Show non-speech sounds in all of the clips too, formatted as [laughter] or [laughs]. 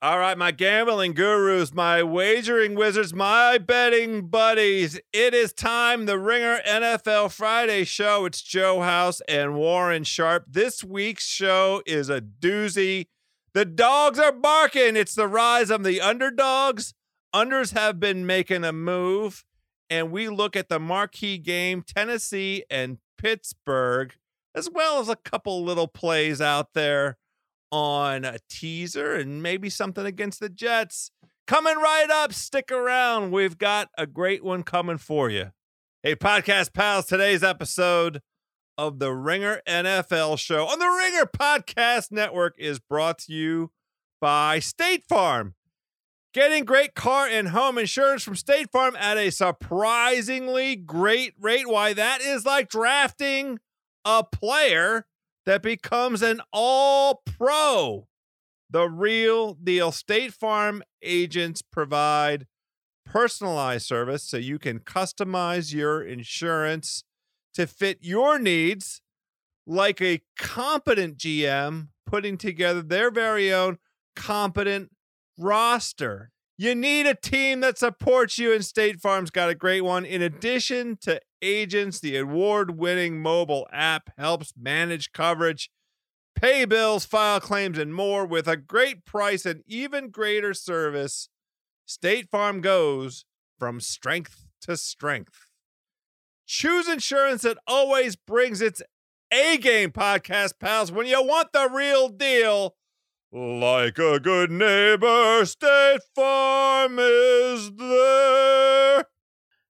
All right, my gambling gurus, my wagering wizards, my betting buddies. It is time. The Ringer NFL Friday show. It's Joe House and Warren Sharp. This week's show is a doozy. The dogs are barking. It's the rise of the underdogs. Unders have been making a move, and we look at the marquee game Tennessee and Pittsburgh, as well as a couple little plays out there on a teaser and maybe something against the Jets. Coming right up, stick around. We've got a great one coming for you. Hey, podcast pals, today's episode of the Ringer NFL show on the Ringer Podcast Network is brought to you by State Farm. Getting great car and home insurance from State Farm at a surprisingly great rate. Why, that is like drafting a player that becomes an all pro. The real deal. State Farm agents provide personalized service so you can customize your insurance to fit your needs like a competent GM putting together their very own competent roster. You need a team that supports you, and State Farm's got a great one. In addition to agents, the award winning mobile app helps manage coverage, pay bills, file claims, and more with a great price and even greater service. State Farm goes from strength to strength. Choose insurance that always brings its A game podcast, pals. When you want the real deal, like a good neighbor, State Farm is there.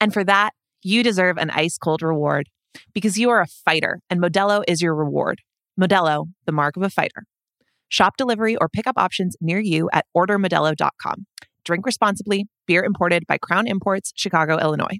And for that, you deserve an ice cold reward because you are a fighter and Modelo is your reward. Modelo, the mark of a fighter. Shop delivery or pickup options near you at ordermodelo.com. Drink responsibly. Beer imported by Crown Imports, Chicago, Illinois.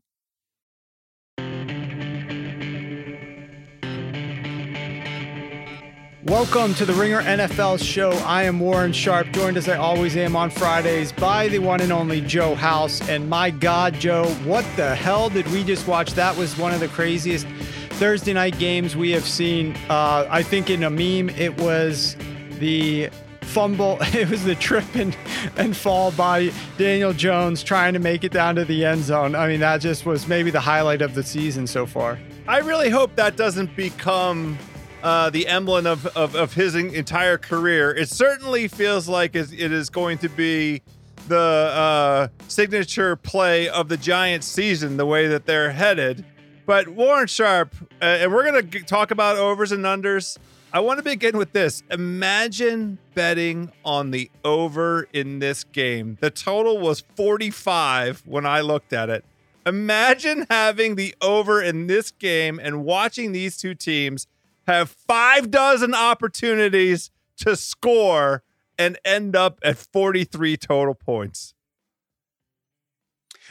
Welcome to the Ringer NFL show. I am Warren Sharp, joined as I always am on Fridays by the one and only Joe House. And my God, Joe, what the hell did we just watch? That was one of the craziest Thursday night games we have seen. Uh, I think in a meme, it was the fumble. [laughs] It was the trip and, and fall by Daniel Jones trying to make it down to the end zone. I mean, that just was maybe the highlight of the season so far. I really hope that doesn't become uh, the emblem of, of, of his entire career. It certainly feels like it is going to be the uh, signature play of the Giants season, the way that they're headed. But Warren Sharp, uh, and we're going to talk about overs and unders. I want to begin with this. Imagine betting on the over in this game. The total was 45 when I looked at it. Imagine having the over in this game and watching these two teams have five dozen opportunities to score and end up at 43 total points.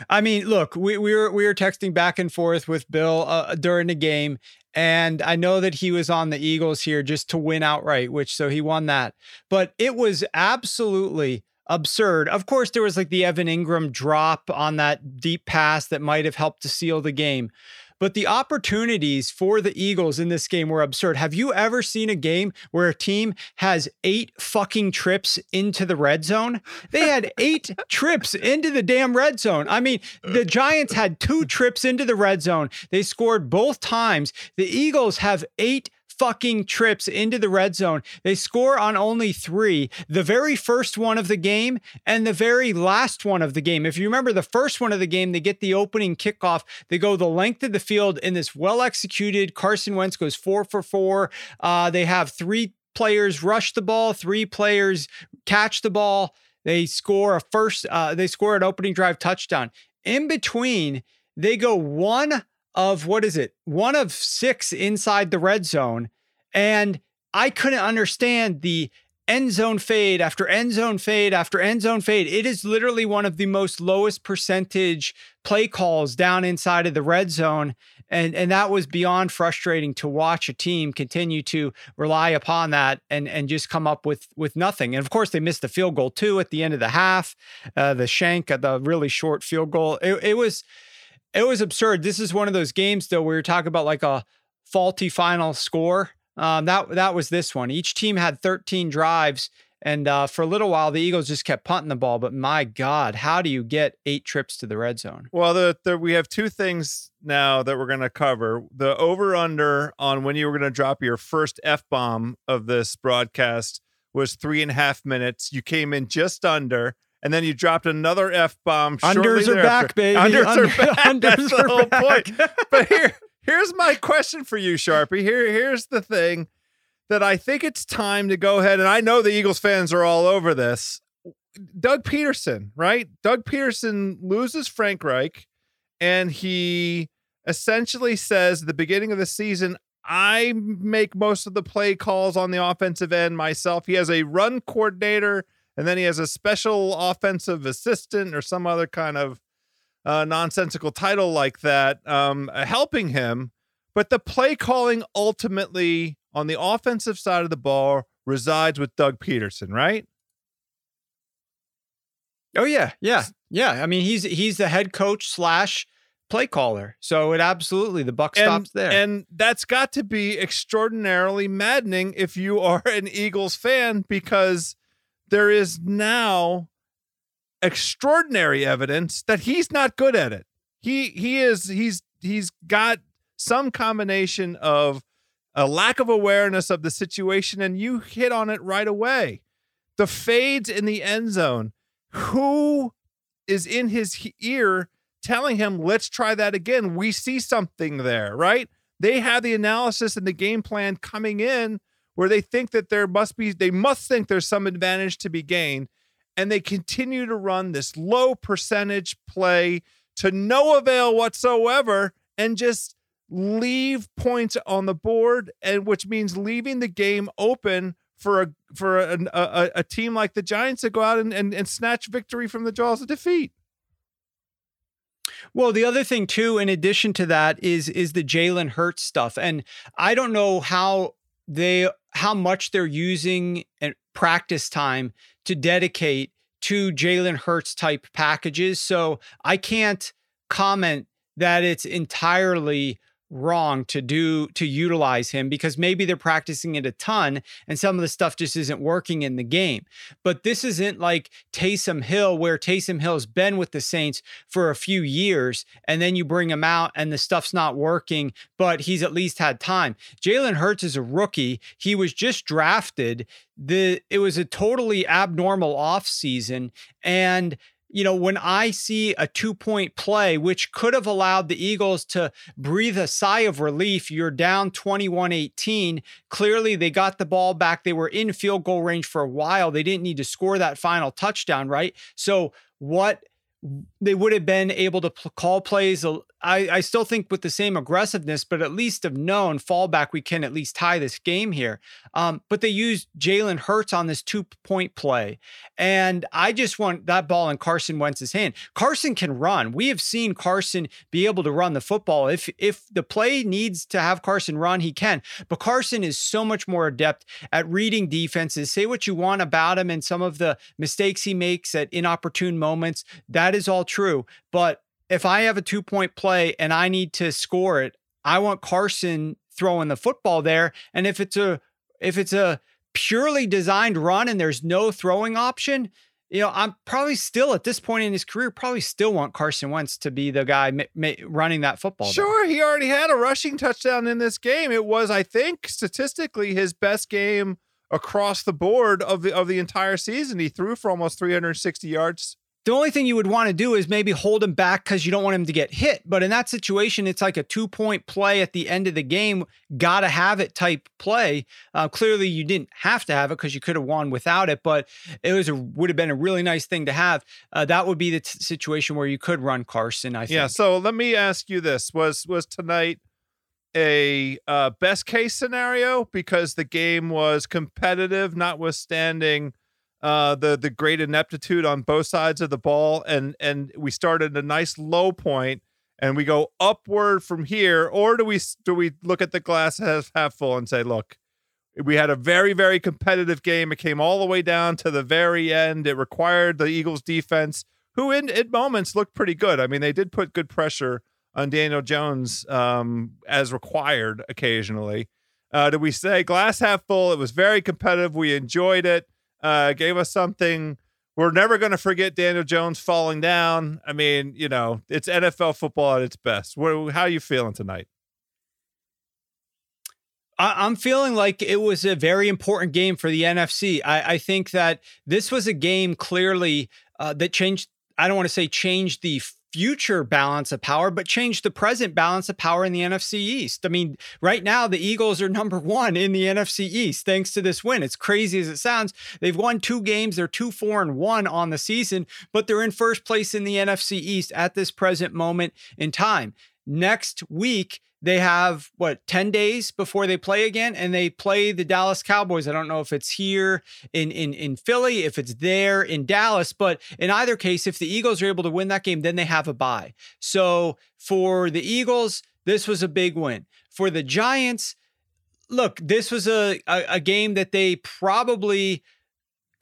I mean, look, we, we were we were texting back and forth with Bill uh, during the game, and I know that he was on the Eagles here just to win outright, which so he won that. But it was absolutely absurd. Of course, there was like the Evan Engram drop on that deep pass that might have helped to seal the game. But the opportunities for the Eagles in this game were absurd. Have you ever seen a game where a team has eight fucking trips into the red zone? They had eight [laughs] trips into the damn red zone. I mean, the Giants had two trips into the red zone. They scored both times. The Eagles have eight fucking trips into the red zone. They score on only three the very first one of the game and the very last one of the game. If you remember the first one of the game, they get the opening kickoff. They go the length of the field in this well executed. Carson Wentz goes four for four. Uh, they have three players rush the ball, three players catch the ball. They score a first, uh, they score an opening drive touchdown. In between, they go one of what is it? One of six inside the red zone. And I couldn't understand the end zone fade after end zone fade after end zone fade. It is literally one of the most lowest percentage play calls down inside of the red zone. And, and that was beyond frustrating to watch a team continue to rely upon that and, and just come up with, with nothing. And of course, they missed the field goal too at the end of the half, uh, the shank at the really short field goal. It, it was it was absurd. This is one of those games though where you're talking about like a faulty final score. Um, that that was this one. Each team had 13 drives, and uh, for a little while the Eagles just kept punting the ball. But my God, how do you get eight trips to the red zone? Well, the, the we have two things now that we're going to cover: the over under on when you were going to drop your first f bomb of this broadcast was three and a half minutes. You came in just under and then you dropped another f bomb. Unders are back, baby. Unders Under, are back. Unders [laughs] That's the whole back. point. But here, here's my question for you, Sharpie. Here, here's the thing that I think it's time to go ahead. And I know the Eagles fans are all over this. Doug Pederson, right? Doug Pederson loses Frank Reich, and he essentially says at the beginning of the season, I make most of the play calls on the offensive end myself. He has a run coordinator and then he has a special offensive assistant or some other kind of uh, nonsensical title like that um, helping him. But the play calling ultimately on the offensive side of the ball resides with Doug Pederson, right? Oh yeah, yeah, yeah. I mean, he's he's the head coach slash play caller. So it absolutely the buck And- stops there. And that's got to be extraordinarily maddening if you are an Eagles fan because there is now extraordinary evidence that he's not good at it. He he is he's he's got some combination of a lack of awareness of the situation and you hit on it right away. The fades in the end zone. Who is in his ear telling him, let's try that again. We see something there, right? They have the analysis and the game plan coming in where they think that there must be, they must think there's some advantage to be gained. And they continue to run this low percentage play to no avail whatsoever and just leave points on the board and which means leaving the game open for a for a, a, a team like the Giants to go out and, and, and snatch victory from the jaws of defeat. Well, the other thing too, in addition to that, is is the Jalen Hurts stuff, and I don't know how they how much they're using and practice time to dedicate to Jalen Hurts type packages. So I can't comment that it's entirely wrong to do to utilize him because maybe they're practicing it a ton and some of the stuff just isn't working in the game. But this isn't like Taysom Hill, where Taysom Hill's been with the Saints for a few years, and then you bring him out and the stuff's not working, but he's at least had time. Jalen Hurts is a rookie. He was just drafted. The it was a totally abnormal offseason. And you know, when I see a two point play, which could have allowed the Eagles to breathe a sigh of relief, you're down 21 18. Clearly, they got the ball back. They were in field goal range for a while. They didn't need to score that final touchdown, right? So, what they would have been able to pl- call plays. I, I still think with the same aggressiveness, but at least have known fallback, we can at least tie this game here. Um, but they used Jalen Hurts on this two point play. And I just want that ball in Carson Wentz's hand. Carson can run. We have seen Carson be able to run the football. If if the play needs to have Carson run, he can. But Carson is so much more adept at reading defenses. Say what you want about him and some of the mistakes he makes at inopportune moments. That is all true. But if I have a two point play and I need to score it, I want Carson throwing the football there. And if it's a if it's a purely designed run and there's no throwing option, you know, I'm probably still at this point in his career, probably still want Carson Wentz to be the guy running that football. Sure, he already had a rushing touchdown in this game. It was, I think, statistically his best game across the board of the of the entire season. He threw for almost 360 yards. The only thing you would want to do is maybe hold him back because you don't want him to get hit. But in that situation, it's like a two point play at the end of the game, gotta have it type play. Uh, clearly, you didn't have to have it because you could have won without it, but it was a would have been a really nice thing to have. Uh, that would be the t- situation where you could run Carson. I think. Yeah. So let me ask you this: was was tonight a uh, best case scenario because the game was competitive, notwithstanding uh, the the great ineptitude on both sides of the ball, and and we started a nice low point, and we go upward from here, or do we do we look at the glass half, half full and say, look, we had a very very competitive game. It came all the way down to the very end. It required the Eagles defense, who in at moments looked pretty good. I mean, they did put good pressure on Daniel Jones um, as required occasionally. Uh, did we say glass half full? It was very competitive. We enjoyed it. Uh, gave us something. We're never going to forget Daniel Jones falling down. I mean, you know, it's NFL football at its best. How are you feeling tonight? I'm feeling like it was a very important game for the NFC. I, I think that this was a game clearly uh, that changed. I don't want to say changed the future balance of power, but change the present balance of power in the NFC East. I mean, right now, the Eagles are [laughs] number one in the NFC East thanks to this win. It's crazy as it sounds. They've won two games, they're two, four, and one on the season, but they're in first place in the NFC East at this present moment in time. Next week, they have what 10 days before they play again and they play the Dallas Cowboys. I don't know if it's here in in in Philly, if it's there in Dallas, but in either case if the Eagles are able to win that game, then they have a bye. So for the Eagles, this was a big win. For the Giants, look, this was a, a, a game that they probably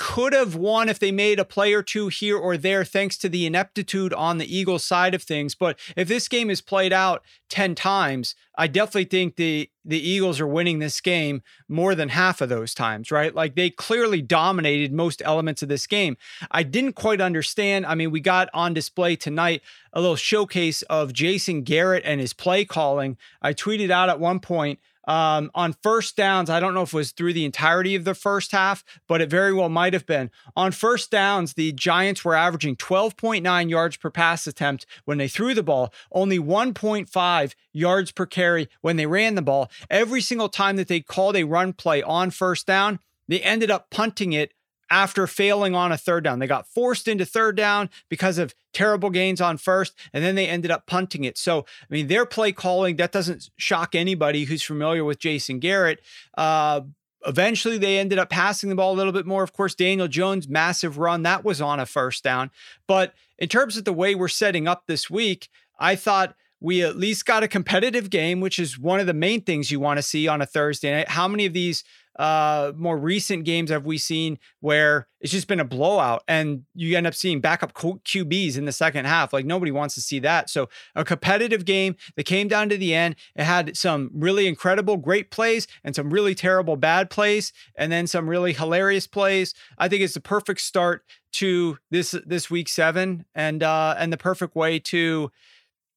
could have won if they made a play or two here or there, thanks to the ineptitude on the Eagles side of things. But if this game is played out 10 times, I definitely think the the Eagles are winning this game more than half of those times, right? Like they clearly dominated most elements of this game. I didn't quite understand. I mean, we got on display tonight a little showcase of Jason Garrett and his play calling. I tweeted out at one point um, on first downs, I don't know if it was through the entirety of the first half, but it very well might have been. On first downs, the Giants were averaging 12.9 yards per pass attempt when they threw the ball, only 1.5 yards per carry when they ran the ball. Every single time that they called a run play on first down, they ended up punting it after failing on a third down. They got forced into third down because of terrible gains on first, and then they ended up punting it. So, I mean, their play calling, that doesn't shock anybody who's familiar with Jason Garrett. Uh, eventually, they ended up passing the ball a little bit more. Of course, Daniel Jones' massive run, that was on a first down. But in terms of the way we're setting up this week, I thought we at least got a competitive game, which is one of the main things you want to see on a Thursday night. How many of these uh, more recent games have we seen where it's just been a blowout and you end up seeing backup QBs in the second half? Like nobody wants to see that. So a competitive game that came down to the end. It had some really incredible, great plays and some really terrible, bad plays, and then some really hilarious plays. I think it's the perfect start to this this week seven and uh, and the perfect way to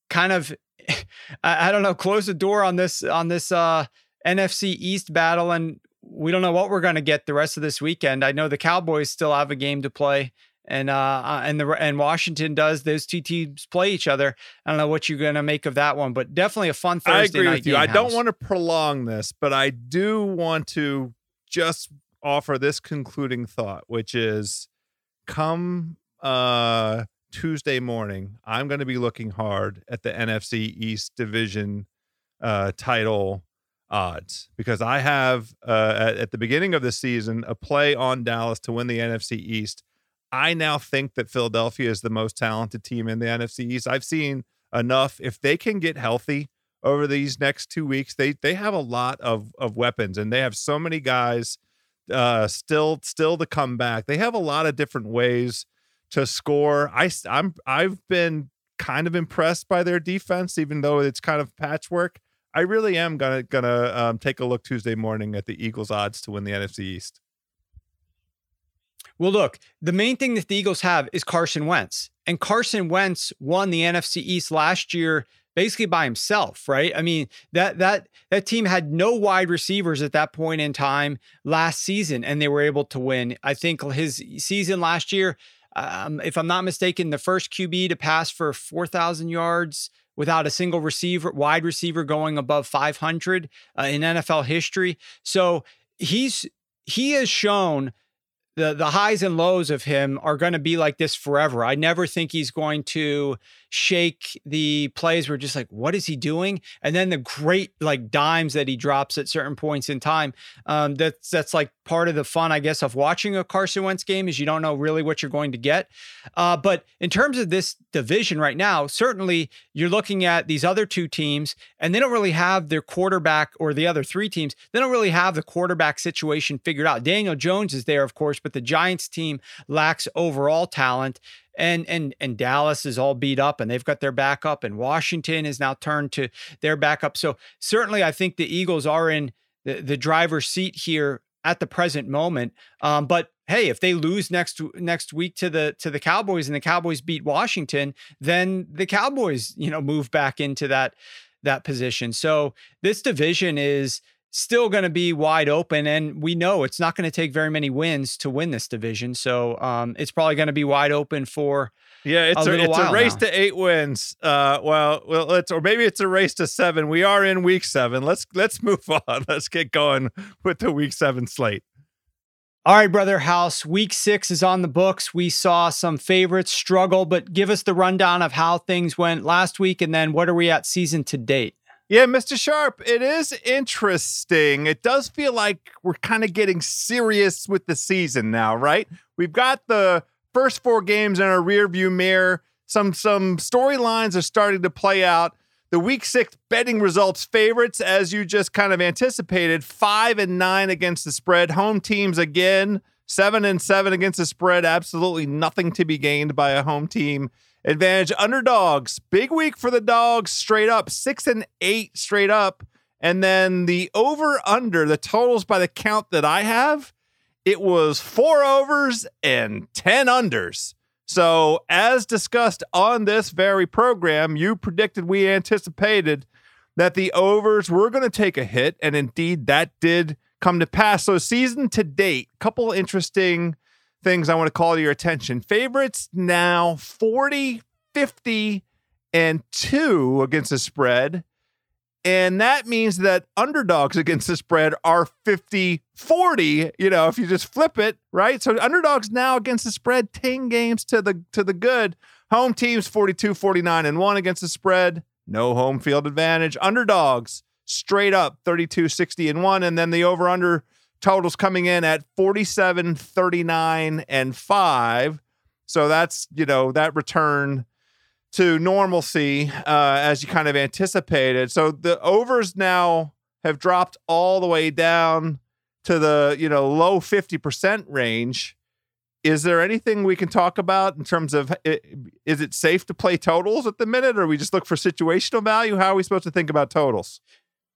kind of [laughs] I, I don't know close the door on this on this uh NFC East battle and we don't know what we're going to get the rest of this weekend. I know the Cowboys still have a game to play, and uh, uh, and the and Washington does. Those two teams play each other. I don't know what you're going to make of that one, but definitely a fun Thursday I agree with you. I don't want to prolong this, but I do want to just offer this concluding thought, which is, come uh, Tuesday morning, I'm going to be looking hard at the NFC East division uh, title odds because I have uh, at, at the beginning of the season a play on Dallas to win the NFC East. I now think that Philadelphia is the most talented team in the NFC East. I've seen enough. If they can get healthy over these next two weeks, they they have a lot of of weapons and they have so many guys uh, still still to come back. They have a lot of different ways to score. I I'm I've been kind of impressed by their defense, even though it's kind of patchwork. I really am gonna gonna um, take a look Tuesday morning at the Eagles' odds to win the NFC East. Well, look, the main thing that the Eagles have is Carson Wentz, and Carson Wentz won the NFC East last year basically by himself, right? I mean that that that team had no wide receivers at that point in time last season, and they were able to win. I think his season last year, um, if I'm not mistaken, the first QB to pass for 4,000 yards without a single receiver, wide receiver going above 500 uh, in NFL history. So he's he has shown the the highs and lows of him are going to be like this forever. I never think he's going to shake the plays where just like what is he doing? And then the great like dimes that he drops at certain points in time um, that's that's like part of the fun i guess of watching a carson wentz game is you don't know really what you're going to get. Uh, but in terms of this division right now certainly you're looking at these other two teams and they don't really have their quarterback or the other three teams they don't really have the quarterback situation figured out. Daniel jones is there of course but the giants team lacks overall talent and and and Dallas is all beat up and they've got their backup and Washington is now turned to their backup. So certainly I think the Eagles are in the, the driver's seat here at the present moment. Um, but hey, if they lose next next week to the to the Cowboys and the Cowboys beat Washington, then the Cowboys, you know, move back into that that position. So this division is still going to be wide open. And we know it's not going to take very many wins to win this division. So um, it's probably going to be wide open for. Yeah, it's a, a it's a race now. to eight wins. Uh, well, well, let's or maybe it's a race to seven. We are in week seven. Let's let's move [laughs] on. Let's get going with the week seven slate. All right, brother House. Week six is on the books. We saw some favorites struggle, but give us the rundown of how things went last week, and then what are we at season to date? Yeah, Mr. Sharp, it is interesting. It does feel like we're kind of getting serious with the season now, right? We've got the first four games in our rearview mirror. Some some storylines are starting to play out. The week six betting results favorites, as you just kind of anticipated, five and nine against the spread. Home teams again, seven and seven against the spread. Absolutely nothing to be gained by a home team advantage. Underdogs, big week for the dogs, straight up six and eight straight up. And then the over under, the totals by the count that I have, it was four overs and 10 unders. So, as discussed on this very program, you predicted we anticipated that the overs were going to take a hit. And indeed, that did come to pass. So, season to date, couple interesting things I want to call to your attention. Favorites now 40, 50, and 2 against the spread. And that means that underdogs against the spread are 50 40, you know, if you just flip it, right? So underdogs now against the spread 10 games to the to the good. Home teams 42 49 and 1 against the spread. No home field advantage. Underdogs straight up 32 60 and 1 and then the over under totals coming in at 47 39 and 5. So that's, you know, that return to normalcy uh, as you kind of anticipated. So the overs now have dropped all the way down to the you know low 50% range. Is there anything we can talk about in terms of is it safe to play totals at the minute, or we just look for situational value? How are we supposed to think about totals?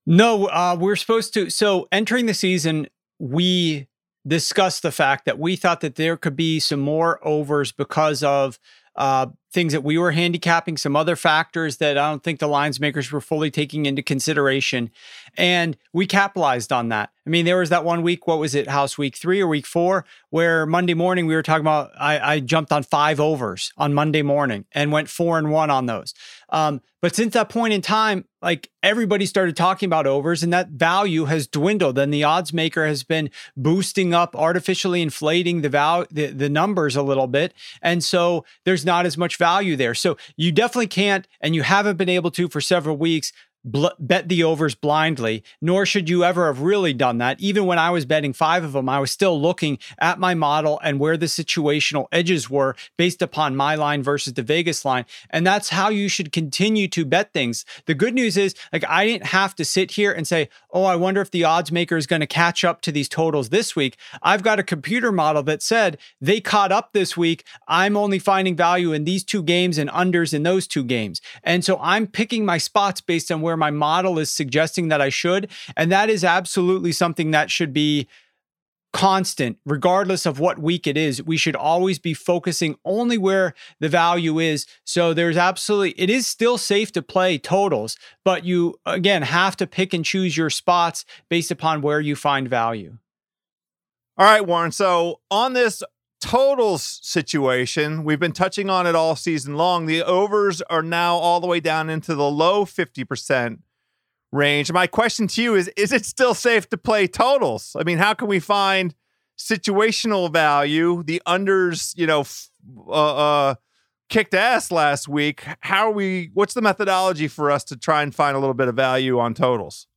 No, uh, we're supposed to. So entering the season, we discussed the fact that we thought that there could be some more overs because of uh, things that we were handicapping, some other factors that I don't think the lines makers were fully taking into consideration. And we capitalized on that. I mean, there was that one week, what was it, House week three or week four, where Monday morning we were talking about, I, I jumped on five overs on Monday morning and went four and one on those. Um, but since that point in time, like everybody started talking about overs and that value has dwindled and the odds maker has been boosting up, artificially inflating the value, the, the numbers a little bit. And so there's not as much value there. So you definitely can't, and you haven't been able to for several weeks, bl- bet the overs blindly, nor should you ever have really done that. Even when I was betting five of them, I was still looking at my model and where the situational edges were based upon my line versus the Vegas line. And that's how you should continue to bet things. The good news is, like, I didn't have to sit here and say, oh, I wonder if the odds maker is going to catch up to these totals this week. I've got a computer model that said they caught up this week. I'm only finding value in these two games and unders in those two games. And so I'm picking my spots based on where where my model is suggesting that I should. And that is absolutely something that should be constant, regardless of what week it is. We should always be focusing only where the value is. So there's absolutely, it is still safe to play totals, but you, again, have to pick and choose your spots based upon where you find value. All right, Warren. So on this totals situation, we've been touching on it all season long. The overs are now all the way down into the low 50% range. My question to you is Is it still safe to play totals? I mean, how can we find situational value. The unders, you know, uh, uh, kicked ass last week. How are we? What's the methodology for us to try and find a little bit of value on totals?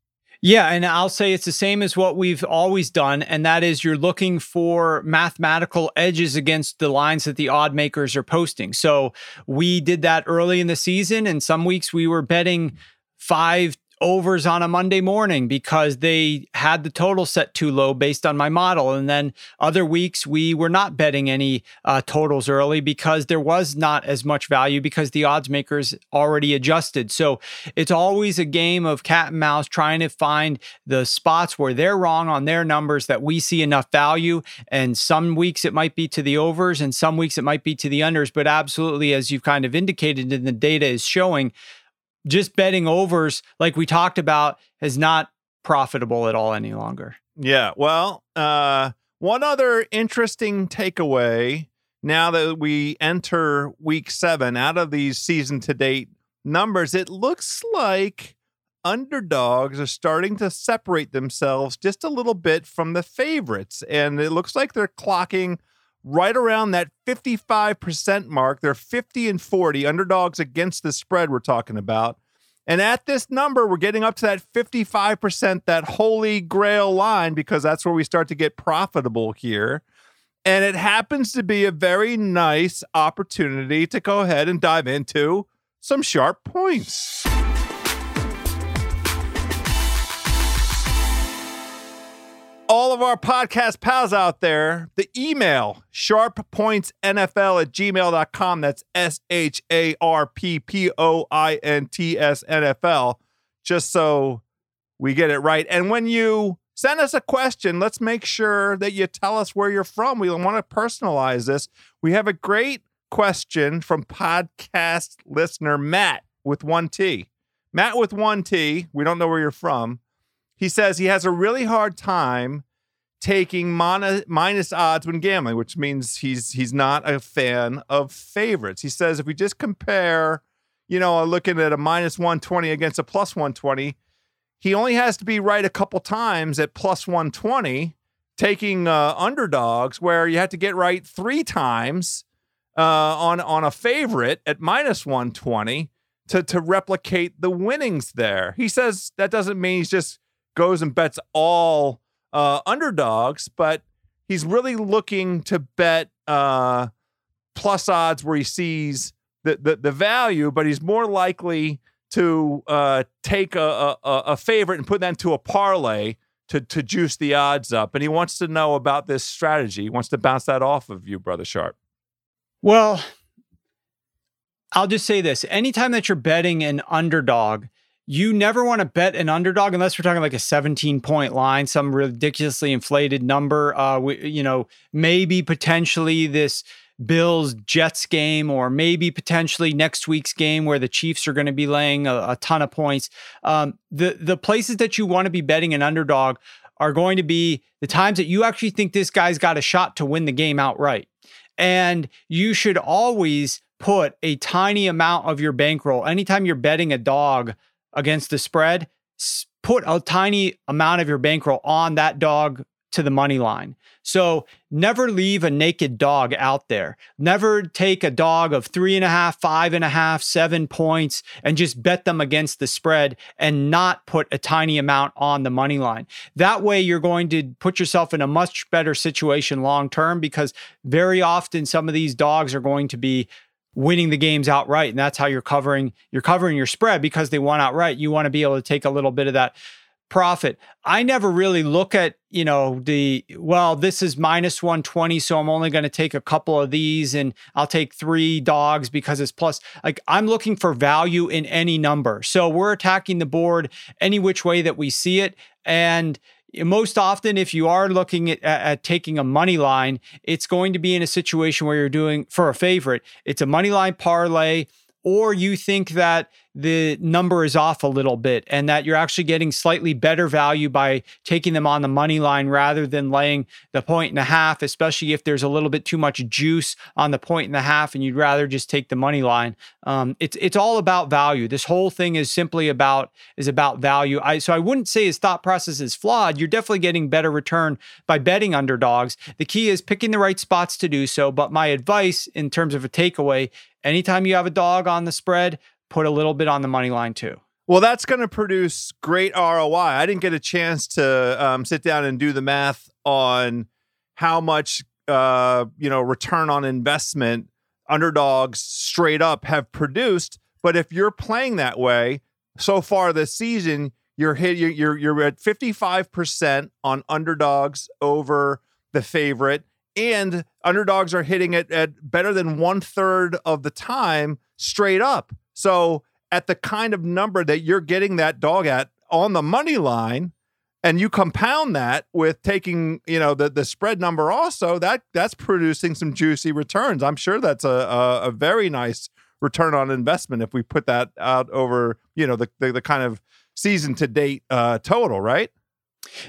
Yeah, and I'll say it's the same as what we've always done, and that is you're looking for mathematical edges against the lines that the odd makers are posting. So we did that early in the season, and some weeks we were betting five overs on a Monday morning because they had the total set too low based on my model. And then other weeks we were not betting any uh, totals early because there was not as much value because the odds makers already adjusted. So it's always a game of cat and mouse trying to find the spots where they're wrong on their numbers that we see enough value. And some weeks it might be to the overs and some weeks it might be to the unders. But absolutely, as you've kind of indicated and the data is showing, just betting overs, like we talked about, is not profitable at all any longer. Yeah. Well, uh, one other interesting takeaway now that we enter week seven out of these season to date numbers, it looks like underdogs are starting to separate themselves just a little bit from the favorites. And it looks like they're clocking right around that 55% mark. They're 50 and 40 underdogs against the spread we're talking about. And at this number, we're getting up to that 55%, that holy grail line, because that's where we start to get profitable here. And it happens to be a very nice opportunity to go ahead and dive into some sharp points. All of our podcast pals out there, the email sharppointsnfl at gmail.com. That's S H A R P P O I N T S NFL, just so we get it right. And when you send us a question, let's make sure that you tell us where you're from. We want to personalize this. We have a great question from podcast listener Matt with one T. Matt with one T. We don't know where you're from. He says he has a really hard time taking minus odds when gambling, which means he's he's not a fan of favorites. He says if we just compare, you know, looking at a minus 120 against a plus 120, he only has to be right a couple times at plus 120, taking uh, underdogs where you have to get right three times uh, on on a favorite at minus 120 to to replicate the winnings there. He says that doesn't mean he's just goes and bets all uh, underdogs, but he's really looking to bet uh, plus odds where he sees the, the, the value, but he's more likely to uh, take a, a, a favorite and put that into a parlay to, to juice the odds up. And he wants to know about this strategy. He wants to bounce that off of you, Brother Sharp. Well, I'll just say this anytime that you're betting an underdog, you never want to bet an underdog unless we're talking like a 17 point line, some ridiculously inflated number. Uh, we, you know, maybe potentially this Bills Jets game, or maybe potentially next week's game where the Chiefs are going to be laying a, a, ton of points. Um, the the places that you want to be betting an underdog are going to be the times that you actually think this guy's got a shot to win the game outright, and you should always put a tiny amount of your bankroll anytime you're betting a dog against the spread, put a tiny amount of your bankroll on that dog to the money line. So never leave a naked dog out there. Never take a dog of three and a half, five and a half, seven points and just bet them against the spread and not put a tiny amount on the money line. That way, you're going to put yourself in a much better situation long term because very often some of these dogs are going to be winning the games outright and that's how you're covering you're covering your spread because they won outright. You want to be able to take a little bit of that profit. I never really look at you know the well this is minus 120 so i'm only going to take a couple of these and i'll take three dogs because it's plus. Like i'm looking for value in any number. So we're attacking the board any which way that we see it and most often if you are looking at, at, taking a money line it's going to be in a situation where you're doing for a favorite it's a money line parlay or you think that the number is off a little bit and that you're actually getting slightly better value by taking them on the money line rather than laying the point and a half, especially if there's a little bit too much juice on the point and a half and you'd rather just take the money line. Um, it's it's all about value. This whole thing is simply about is about value. I so I wouldn't say his thought process is flawed. You're definitely getting better return by betting underdogs. The key is picking the right spots to do so. But my advice in terms of a takeaway, anytime you have a dog on the spread, put a little bit on the money line too. Well, that's going to produce great ROI. I didn't get a chance to um, sit down and do the math on how much uh, you know return on investment underdogs straight up have produced. But if you're playing that way so far this season, you're hit you're you're, you're at 55% on underdogs over the favorite and underdogs are hitting it at better than one third of the time straight up so at the kind of number that you're getting that dog at on the money line and you compound that with taking you know the the spread number also that that's producing some juicy returns i'm sure that's a a, a very nice return on investment if we put that out over you know the the, the kind of season to date uh, total, right?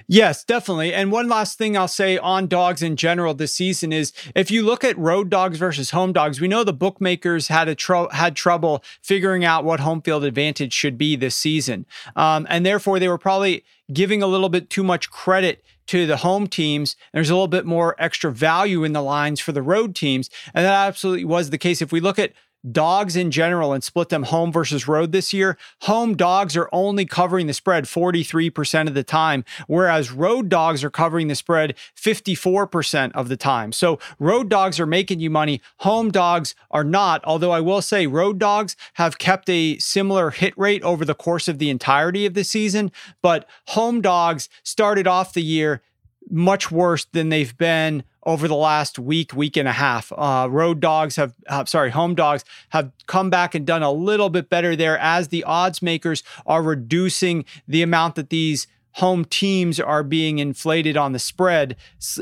Yes, definitely. And one last thing I'll say on dogs in general this season is if you look at road dogs versus home dogs, we know the bookmakers had a tr- had trouble figuring out what home field advantage should be this season, um, and therefore they were probably giving a little bit too much credit to the home teams. There's a little bit more extra value in the lines for the road teams, and that absolutely was the case. If we look at dogs in general and split them home versus road this year, home dogs are only covering the spread 43% of the time, whereas road dogs are covering the spread 54% of the time. So road dogs are making you money, home dogs are not. Although I will say road dogs have kept a similar hit rate over the course of the entirety of the season, but home dogs started off the year much worse than they've been over the last week, week and a half. Uh, road dogs have, uh, sorry, home dogs have come back and done a little bit better there as the odds makers are reducing the amount that these home teams are being inflated on the spread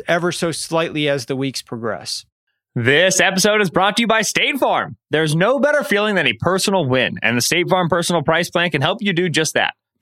ever so slightly as the weeks progress. This episode is brought to you by State Farm. There's no better feeling than a personal win, and the State Farm personal price plan can help you do just that.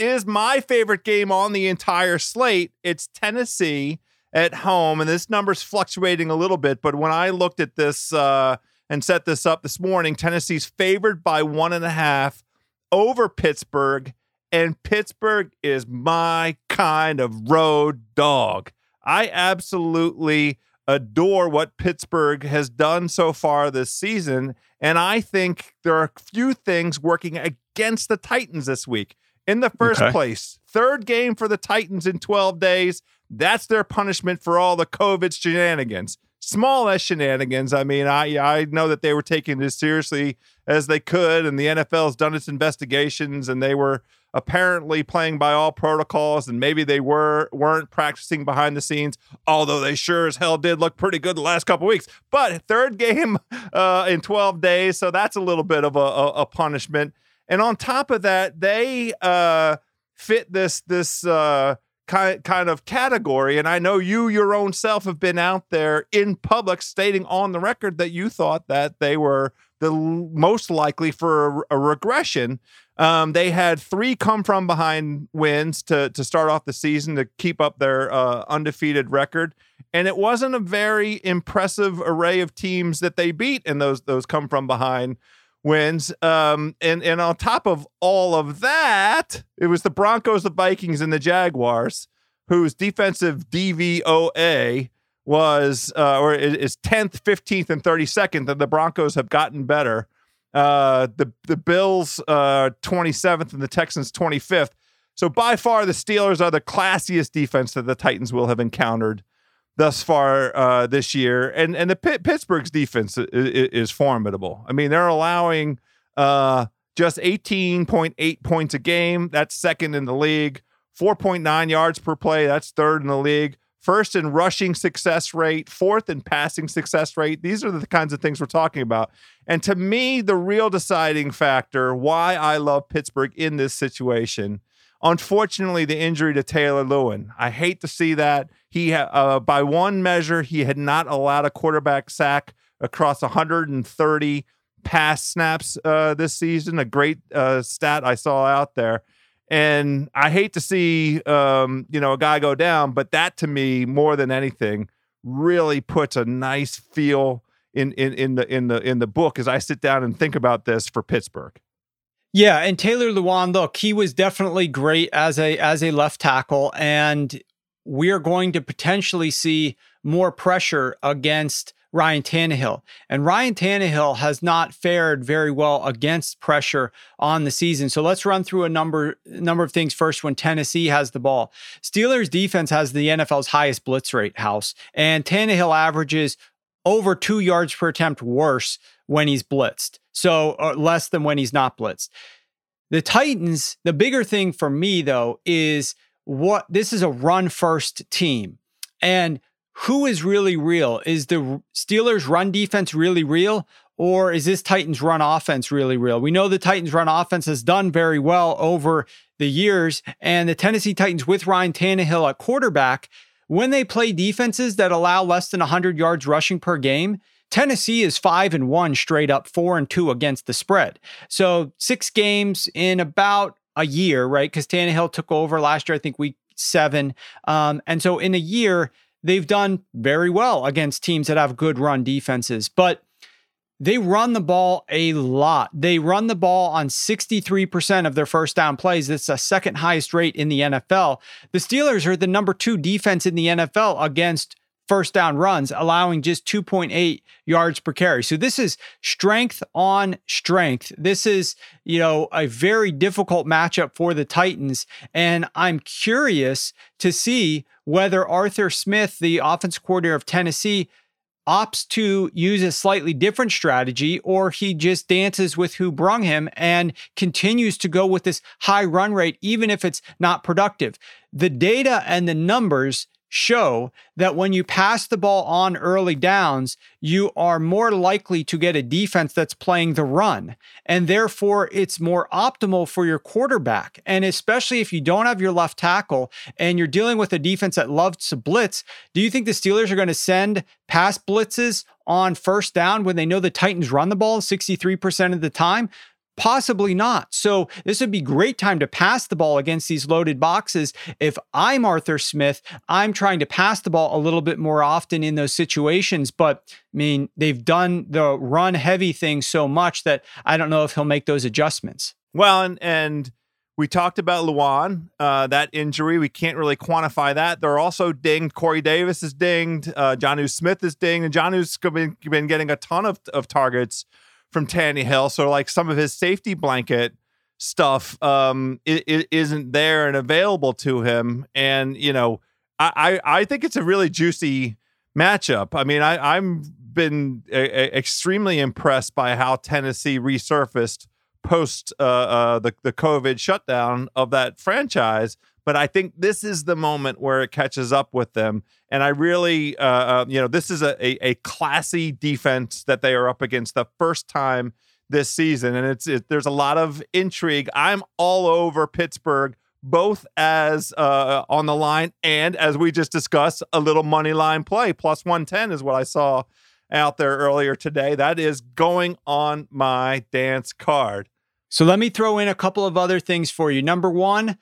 is my favorite game on the entire slate. It's Tennessee at home, and this number's fluctuating a little bit. But when I looked at this uh, and set this up this morning, Tennessee's favored by one and a half over Pittsburgh, and Pittsburgh is my kind of road dog. I absolutely adore what Pittsburgh has done so far this season. And I think there are a few things working against the Titans this week in the first okay. place. Third game for the Titans in 12 days. That's their punishment for all the COVID shenanigans. Small as shenanigans. I mean, I I know that they were taking this seriously as they could, and the NFL has done its investigations, and they were apparently playing by all protocols, and maybe they were weren't practicing behind the scenes, although they sure as hell did look pretty good the last couple weeks. But third [laughs] game uh, in 12 days, so that's a little bit of a, a, a punishment. And on top of that, they uh, fit this this uh, kind kind of category. And I know you, your own self, have been out there in public stating on the record that you thought that they were the most likely for a, a regression. Um, they had three come from behind wins to to start off the season to keep up their uh, undefeated record, and it wasn't a very impressive array of teams that they beat in those those come from behind wins. Um, and and on top of all of that, it was the Broncos, the Vikings, and the Jaguars, whose defensive DVOA was uh, or is 10th, 15th, and 32nd. That the Broncos have gotten better. Uh, the the Bills uh, 27th and the Texans 25th. So by far the Steelers are the classiest defense that the Titans will have encountered thus far uh, this year, and and the Pittsburgh's defense is, is, formidable. I mean, they're allowing uh, just 18.8 points a game. That's second in the league. 4.9 yards per play. That's third in the league. First in rushing success rate, fourth in passing success rate. These are the kinds of things we're talking about. And to me, the real deciding factor why I love Pittsburgh in this situation Unfortunately, the injury to Taylor Lewan. I hate to see that. He, uh, by one measure, he had not allowed a quarterback sack across 130 pass snaps uh, this season. A great uh, stat I saw out there. And I hate to see, um, you know, a guy go down, but that to me, more than anything, really puts a nice feel in in in the in the in the book as I sit down and think about this for Pittsburgh. Yeah, and Taylor Lewan, look, he was definitely great as a as a left tackle, and we are going to potentially see more pressure against Ryan Tannehill. And Ryan Tannehill has not fared very well against pressure on the season. So let's run through a number number of things first when Tennessee has the ball. Steelers defense has the NFL's highest blitz rate house, and Tannehill averages over two yards per attempt worse when he's blitzed. So uh, less than when he's not blitzed. The Titans, the bigger thing for me though is what this is a run first team. And who is really real? Is the Steelers run defense really real? Or is this Titans run offense really real? We know the Titans run offense has done very well over the years, and the Tennessee Titans with Ryan Tannehill at quarterback when they play defenses that allow less than 100 yards rushing per game, Tennessee is 5 and 1 straight up, 4 and 2 against the spread. So, 6 games in about a year, right? Cuz Tannehill took over last year I think week 7. Um, and so in a year they've done very well against teams that have good run defenses. But they run the ball a lot. They run the ball on 63% of their first down plays. That's the second highest rate in the NFL. The Steelers are the number two defense in the NFL against first down runs, allowing just 2.8 yards per carry. So this is strength on strength. This is, you know, a very difficult matchup for the Titans. And I'm curious to see whether Arthur Smith, the offense coordinator of Tennessee, opts to use a slightly different strategy, or he just dances with who brung him and continues to go with this high run rate, even if it's not productive. The data and the numbers show that when you pass the ball on early downs, you are more likely to get a defense that's playing the run. And therefore, it's more optimal for your quarterback. And especially if you don't have your left tackle and you're dealing with a defense that loves to blitz, do you think the Steelers are going to send pass blitzes on first down when they know the Titans run the ball 63% of the time? Possibly not. So this would be great time to pass the ball against these loaded boxes. If I'm Arthur Smith, I'm trying to pass the ball a little bit more often in those situations. But I mean, they've done the run heavy thing so much that I don't know if he'll make those adjustments. Well, and and we talked about Lewan, uh, that injury. We can't really quantify that. They're also dinged. Corey Davis is dinged. Uh, Jonnu Smith is dinged. And Jonnu's been, been getting a ton of, of targets from Tannehill. So like some of his safety blanket stuff um it, it isn't there and available to him. And you know, I I, I think it's a really juicy matchup. I mean, I I'm been a, a extremely impressed by how Tennessee resurfaced post uh, uh, the the COVID shutdown of that franchise. But I think this is the moment where it catches up with them. And I really, uh, uh, you know, this is a, a, a classy defense that they are up against the first time this season, and it's it, there's a lot of intrigue. I'm all over Pittsburgh both as uh, on the line and as we just discussed, a little money line play. Plus 110 is what I saw out there earlier today. That is going on my dance card. So let me throw in a couple of other things for you. Number one,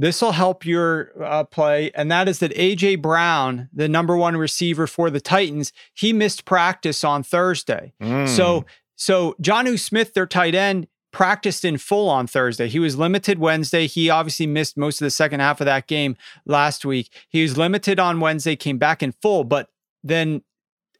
this will help your uh, play, and that is that AJ Brown, the number one receiver for the Titans, he missed practice on Thursday. Mm. So, so Jonnu Smith, their tight end, practiced in full on Thursday. He was limited Wednesday. He obviously missed most of the second half of that game last week. He was limited on Wednesday, came back in full, but then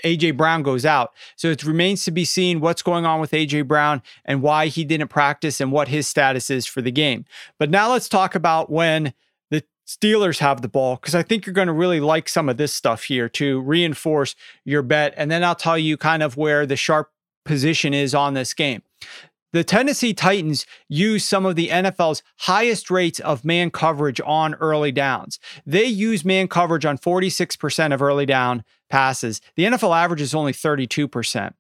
AJ Brown goes out. So it remains to be seen what's going on with AJ Brown and why he didn't practice and what his status is for the game. But now let's talk about when the Steelers have the ball because I think you're going to really like some of this stuff here to reinforce your bet. And then I'll tell you kind of where the sharp position is on this game. The Tennessee Titans use some of the NFL's highest rates of man coverage on early downs. They use man coverage on 46% of early down passes. The NFL average is only 32%.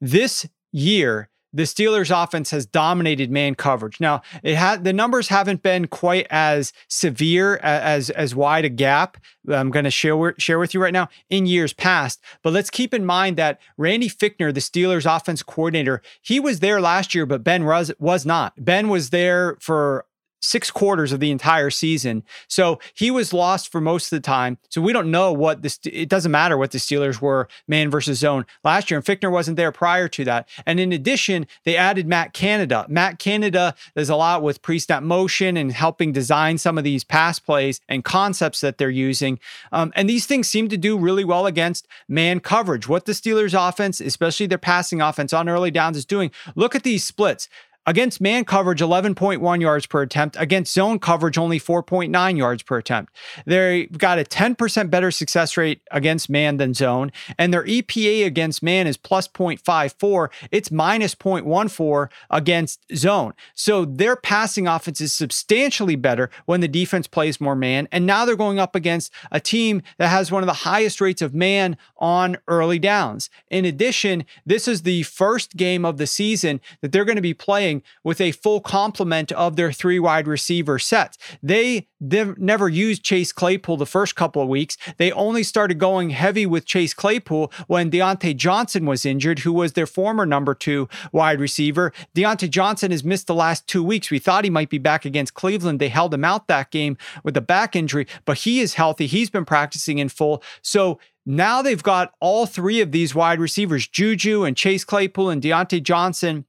This year, the Steelers offense has dominated man coverage. Now, it had the numbers haven't been quite as severe as as wide a gap. I'm going to share share with you right now in years past. But let's keep in mind that Randy Fichtner, the Steelers offense coordinator, he was there last year, but Ben was was not. Ben was there for six quarters of the entire season. So he was lost for most of the time. So we don't know what this, it doesn't matter what the Steelers were man versus zone last year. And Fichtner wasn't there prior to that. And in addition, they added Matt Canada. Matt Canada does a lot with pre snap motion and helping design some of these pass plays and concepts that they're using. Um, and these things seem to do really well against man coverage. What the Steelers offense, especially their passing offense on early downs, is doing. Look at these splits. Against man coverage, 11.1 yards per attempt. Against zone coverage, only 4.9 yards per attempt. They've got a 10% better success rate against man than zone, and their EPA against man is plus 0.54. It's minus 0.14 against zone. So their passing offense is substantially better when the defense plays more man. And now they're going up against a team that has one of the highest rates of man on early downs. In addition, this is the first game of the season that they're going to be playing with a full complement of their three wide receiver sets. They never used Chase Claypool the first couple of weeks. They only started going heavy with Chase Claypool when Diontae Johnson was injured, who was their former number two wide receiver. Diontae Johnson has missed the last two weeks. We thought he might be back against Cleveland. They held him out that game with a back injury, but he is healthy. He's been practicing in full. So now they've got all three of these wide receivers, Juju and Chase Claypool and Diontae Johnson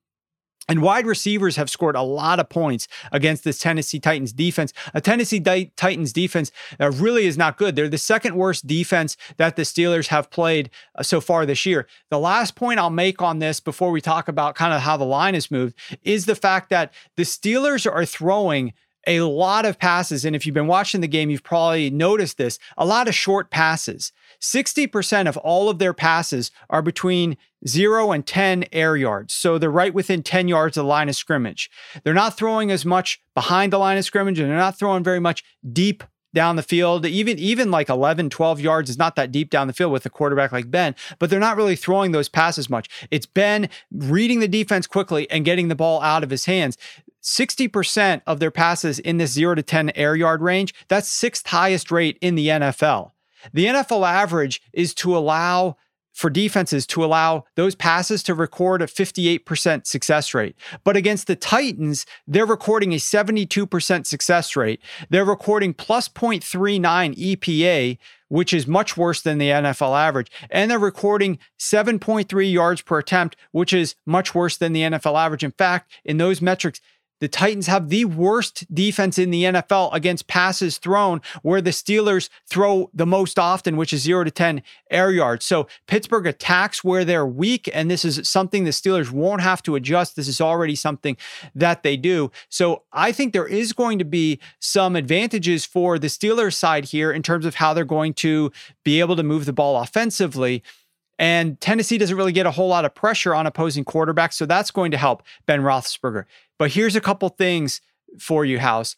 and wide receivers have scored a lot of points against this Tennessee Titans defense. A Tennessee Titans defense that really is not good. They're the second worst defense that the Steelers have played uh, so far this year. The last point I'll make on this before we talk about kind of how the line has moved is the fact that the Steelers are throwing a lot of passes. And if you've been watching the game, you've probably noticed this a lot of short passes. 60% of all of their passes are between zero and 10 air yards. So they're right within 10 yards of the line of scrimmage. They're not throwing as much behind the line of scrimmage and they're not throwing very much deep down the field. Even even like 11, 12 yards is not that deep down the field with a quarterback like Ben, but they're not really throwing those passes much. It's Ben reading the defense quickly and getting the ball out of his hands. 60% of their passes in this 0 to 10 air yard range, that's sixth highest rate in the NFL. The NFL average is to allow for defenses to allow those passes to record a 58% success rate. But against the Titans, they're recording a 72% success rate. They're recording plus 0.39 EPA, which is much worse than the NFL average. And they're recording 7.3 yards per attempt, which is much worse than the NFL average. In fact, in those metrics, the Titans have the worst defense in the NFL against passes thrown, where the Steelers throw the most often, which is zero to 10 air yards. So Pittsburgh attacks where they're weak, and this is something the Steelers won't have to adjust. This is already something that they do. So I think there is going to be some advantages for the Steelers side here in terms of how they're going to be able to move the ball offensively. And Tennessee doesn't really get a whole lot of pressure on opposing quarterbacks. So that's going to help Ben Roethlisberger. But here's a couple things for you, House.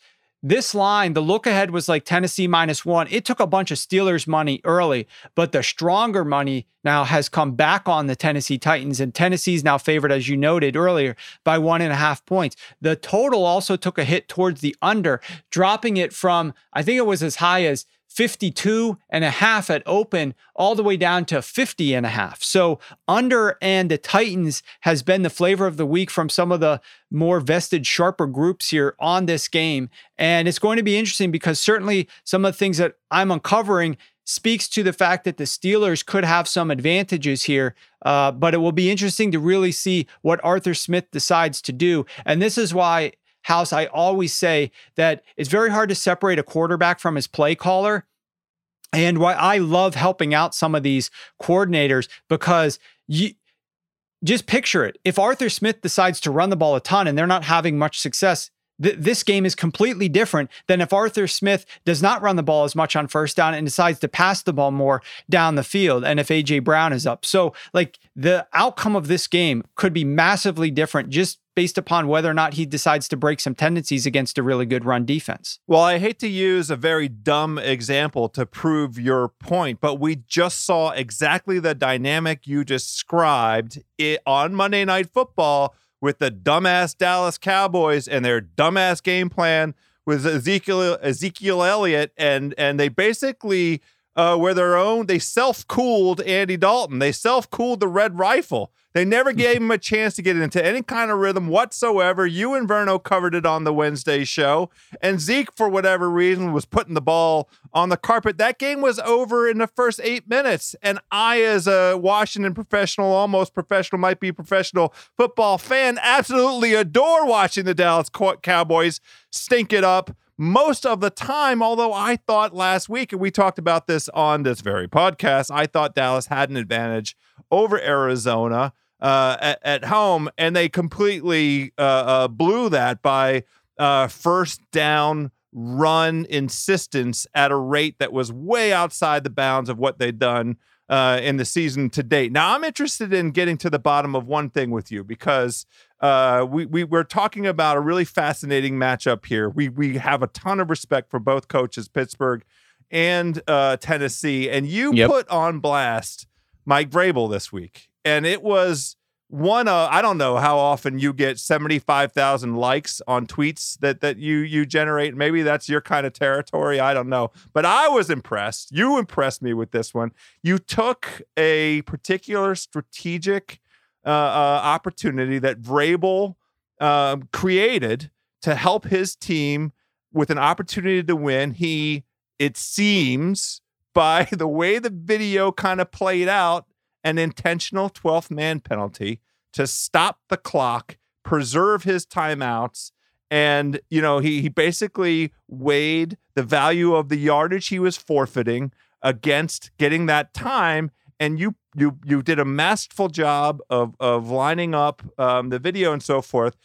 this line, the look ahead was like Tennessee minus one. It took a bunch of Steelers money early, but the stronger money now has come back on the Tennessee Titans, and Tennessee's now favored, as you noted earlier, by one and a half points. The total also took a hit towards the under, dropping it from, I think it was as high as 52 and a half at open all the way down to 50 and a half. So under and the Titans has been the flavor of the week from some of the more vested sharper groups here on this game and it's going to be interesting because certainly some of the things that I'm uncovering speaks to the fact that the Steelers could have some advantages here. Uh, but it will be interesting to really see what Arthur Smith decides to do. And this is why House, I always say that it's very hard to separate a quarterback from his play caller. And why I love helping out some of these coordinators because you just picture it. If Arthur Smith decides to run the ball a ton and they're not having much success, th- this game is completely different than if Arthur Smith does not run the ball as much on first down and decides to pass the ball more down the field and if AJ Brown is up. So, like the outcome of this game could be massively different just based upon whether or not he decides to break some tendencies against a really good run defense. Well, I hate to use a very dumb example to prove your point, but we just saw exactly the dynamic you described it on Monday Night Football with the dumbass Dallas Cowboys and their dumbass game plan with Ezekiel Ezekiel Elliott. And and they basically uh, were their own. They self cooled Andy Dalton. They self cooled the Red Rifle. They never [laughs] gave him a chance to get into any kind of rhythm whatsoever. You and Verno covered it on the Wednesday show. And Zeke, for whatever reason, was putting the ball on the carpet. That game was over in the first eight minutes. And I, as a Washington professional, almost professional, might be professional football fan, absolutely adore watching the Dallas Cowboys stink it up most of the time. Although I thought last week, and we talked about this on this very podcast, I thought Dallas had an advantage over Arizona uh, at, at, home, and they completely uh, uh, blew that by uh, first down run insistence at a rate that was way outside the bounds of what they'd done uh, in the season to date. Now, I'm interested in getting to the bottom of one thing with you because uh, we, we we're talking about a really fascinating matchup here. We we have a ton of respect for both coaches, Pittsburgh and uh, Tennessee, and you yep. put on blast Mike Vrabel this week, and it was one uh, I don't know how often you get 75,000 likes on tweets that that you you generate. Maybe that's your kind of territory. I don't know. But I was impressed. You impressed me with this one. You took a particular strategic uh, uh, opportunity that Vrabel uh, created to help his team with an opportunity to win he it seems by [laughs] the way the video kind of played out an intentional 12th man penalty to stop the clock, preserve his timeouts. And, you know, he, he basically weighed the value of the yardage he was forfeiting against getting that time. And you you you did a masterful job of of lining up um, the video and so forth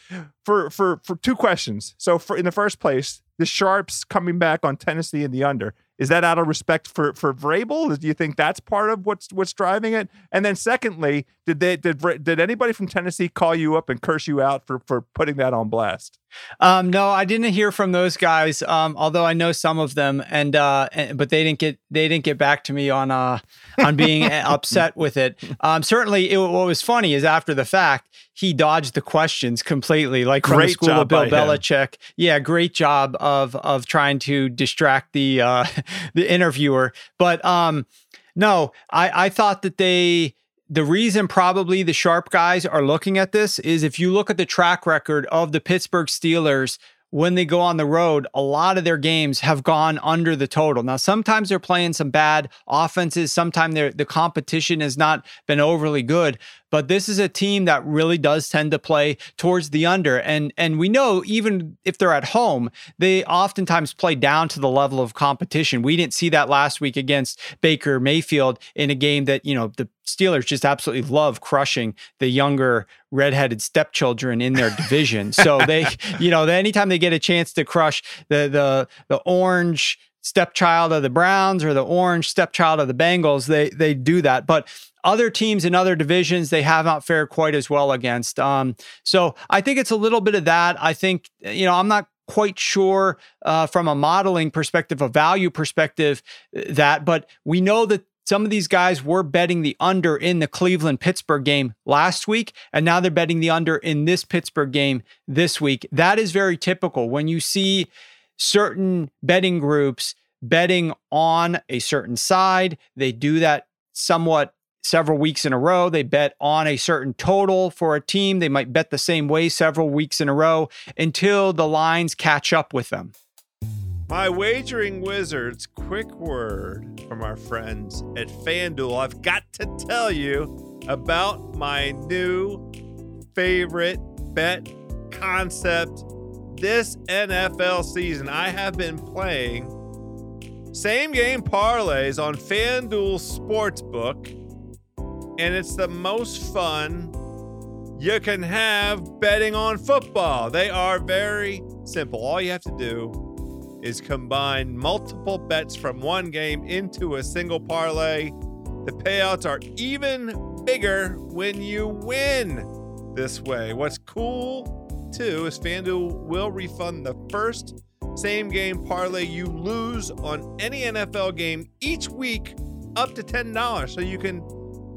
for for for two questions. So for in the first place, the sharps coming back on Tennessee in the under is that out of respect for for Vrabel? Do you think that's part of what's what's driving it? And then secondly, did they did did anybody from Tennessee call you up and curse you out for for putting that on blast? Um, no, I didn't hear from those guys. Um, although I know some of them, and, uh, and but they didn't get they didn't get back to me on uh on being upset with it. Um, certainly, it, what was funny is after the fact, he dodged the questions completely, like from great the school of Bill Belichick. Him. Yeah, great job of of trying to distract the uh, [laughs] the interviewer. But um, no, I I thought that they the reason probably the sharp guys are looking at this is if you look at the track record of the Pittsburgh Steelers when they go on the road, a lot of their games have gone under the total. Now, sometimes they're playing some bad offenses. Sometimes the competition has not been overly good, but this is a team that really does tend to play towards the under. And and we know even if they're at home, they oftentimes play down to the level of competition. We didn't see that last week against Baker Mayfield in a game that, you know, the Steelers just absolutely love crushing the younger redheaded stepchildren in their division. [laughs] so they, you know, anytime they get a chance to crush the the the orange stepchild of the Browns or the orange stepchild of the Bengals, they they do that. But other teams in other divisions they have not fared quite as well against. Um, so I think it's a little bit of that. I think you know I'm not quite sure uh, from a modeling perspective, a value perspective, uh, that, but we know that some of these guys were betting the under in the Cleveland Pittsburgh game last week, and now they're betting the under in this Pittsburgh game this week. That is very typical when you see certain betting groups betting on a certain side. They do that somewhat several weeks in a row. They bet on a certain total for a team. They might bet the same way several weeks in a row until the lines catch up with them. My wagering wizards, quick word from our friends at FanDuel. I've got to tell you about my new favorite bet concept this NFL season. I have been playing same game parlays on FanDuel Sportsbook, and it's the most fun you can have betting on football. They are very simple. All you have to do is combine multiple bets from one game into a single parlay. The payouts are even bigger when you win this way. What's cool too is FanDuel will refund the first same game parlay you lose on any NFL game each week up to $10. So you can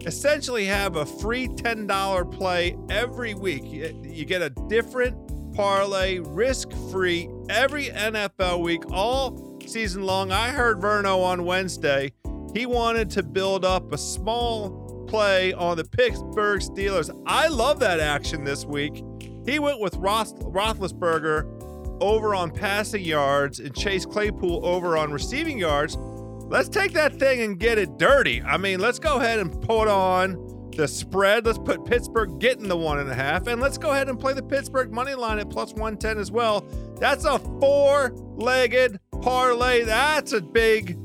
essentially have a free $10 play every week. You get a different parlay risk free every NFL week, all season long. I heard Verno on Wednesday. He wanted to build up a small play on the Pittsburgh Steelers. I love that action this week. He went with Roethlisberger over on passing yards and Chase Claypool over on receiving yards. Let's take that thing and get it dirty. I mean, let's go ahead and put on the spread. Let's put Pittsburgh getting the one and a half. And let's go ahead and play the Pittsburgh money line at plus 110 as well. That's a four legged parlay. That's a big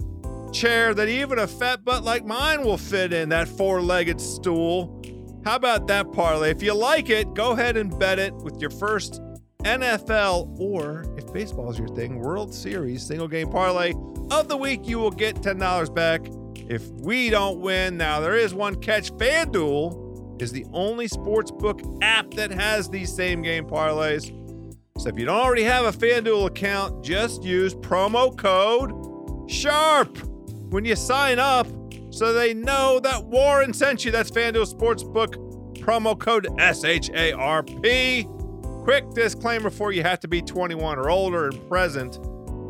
chair that even a fat butt like mine will fit in, that four legged stool. How about that parlay? If you like it, go ahead and bet it with your first NFL or if baseball is your thing, World Series single game parlay of the week. You will get $10 back if we don't win. Now, there is one catch. FanDuel is the only sportsbook app that has these same game parlays. So if you don't already have a FanDuel account, just use promo code SHARP when you sign up so they know that Warren sent you. That's FanDuel Sportsbook promo code SHARP. Quick disclaimer for you have to be 21 or older and present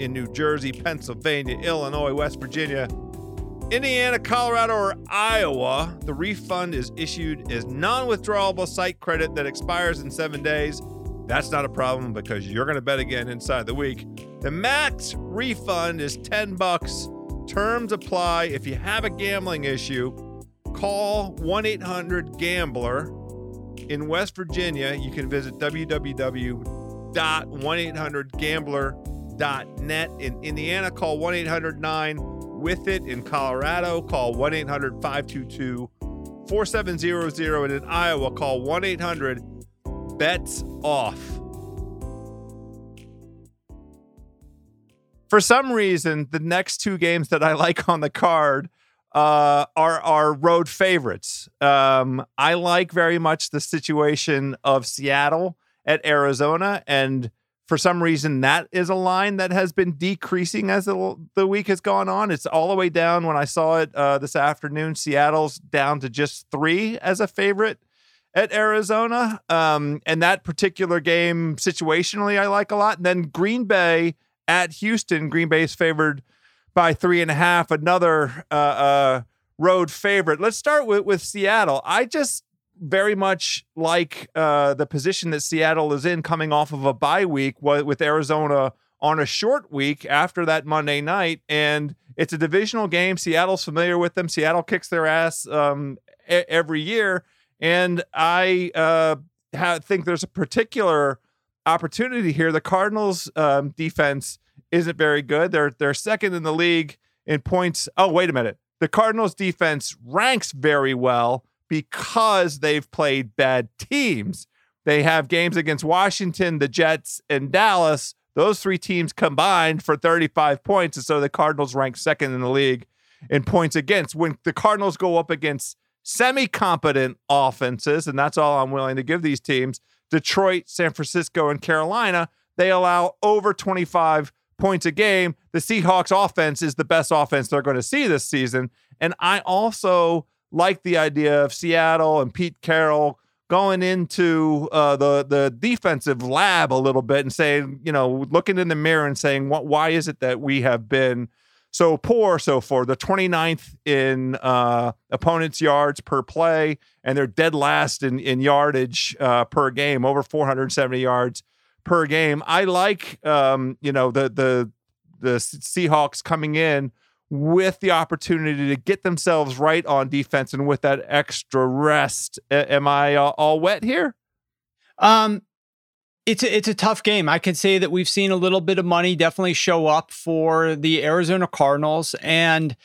in New Jersey, Pennsylvania, Illinois, West Virginia, Indiana, Colorado, or Iowa, the refund is issued as non withdrawable site credit that expires in seven days. That's not a problem because you're going to bet again inside the week. The max refund is 10 bucks. Terms apply. If you have a gambling issue, call 1 800 Gambler. In West Virginia, you can visit www.1800gambler.net. In Indiana, call 1 800 9 with it in Colorado, call 1 800 522 4700. And in Iowa, call 1 800 bets off. For some reason, the next two games that I like on the card uh, are are road favorites. Um, I like very much the situation of Seattle at Arizona, and for some reason that is a line that has been decreasing as the, the week has gone on. It's all the way down. When i saw it uh, this afternoon seattle's down to just three as a favorite at arizona. Um, and that particular game situationally i like a lot. And then green bay at houston green bay is favored by three and a half another uh, uh, road favorite. Let's start with, with seattle. I just very much like uh, the position that Seattle is in coming off of a bye week with Arizona on a short week after that Monday night. And it's a divisional game. Seattle's familiar with them. Seattle kicks their ass um, every year. And I uh, ha- think there's a particular opportunity here. The Cardinals' um, defense isn't very good. They're they're second in the league in points. Oh, wait a minute. The Cardinals' defense ranks very well because they've played bad teams. They have games against Washington, the Jets, and Dallas. Those three teams combined for 35 points. And so the Cardinals rank second in the league in points against. When the Cardinals go up against semi competent offenses, and that's all I'm willing to give these teams Detroit, San Francisco, and Carolina they allow over 25 points a game. The Seahawks offense is the best offense they're going to see this season. And I also like the idea of Seattle and Pete Carroll going into uh, the the defensive lab a little bit and saying, you know, looking in the mirror and saying, what, why is it that we have been so poor so far? The 29th in uh, opponents' yards per play, and they're dead last in, in yardage uh, per game, over 470 yards per game. I like, um, you know, the the the Seahawks coming in with the opportunity to get themselves right on defense and with that extra rest. A- am I uh, all wet here? Um, it's a, it's a tough game. I can say that we've seen a little bit of money definitely show up for the Arizona Cardinals, and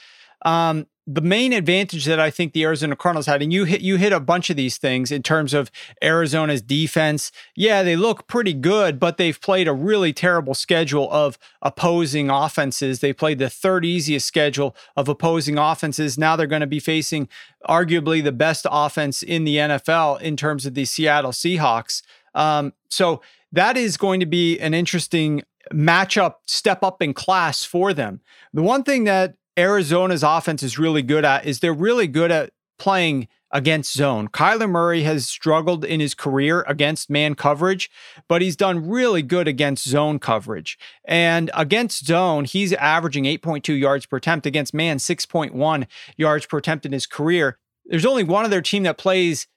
um, the main advantage that I think the Arizona Cardinals had, and you hit you hit a bunch of these things in terms of Arizona's defense. Yeah, they look pretty good, but they've played a really terrible schedule of opposing offenses. They played the third easiest schedule of opposing offenses. Now they're going to be facing arguably the best offense in the NFL in terms of the Seattle Seahawks. Um, so that is going to be an interesting matchup, step up in class for them. The one thing that Arizona's offense is really good at is they're really good at playing against zone. Kyler Murray has struggled in his career against man coverage, but he's done really good against zone coverage. And against zone, he's averaging 8.2 yards per attempt against man, 6.1 yards per attempt in his career. There's only one other team that plays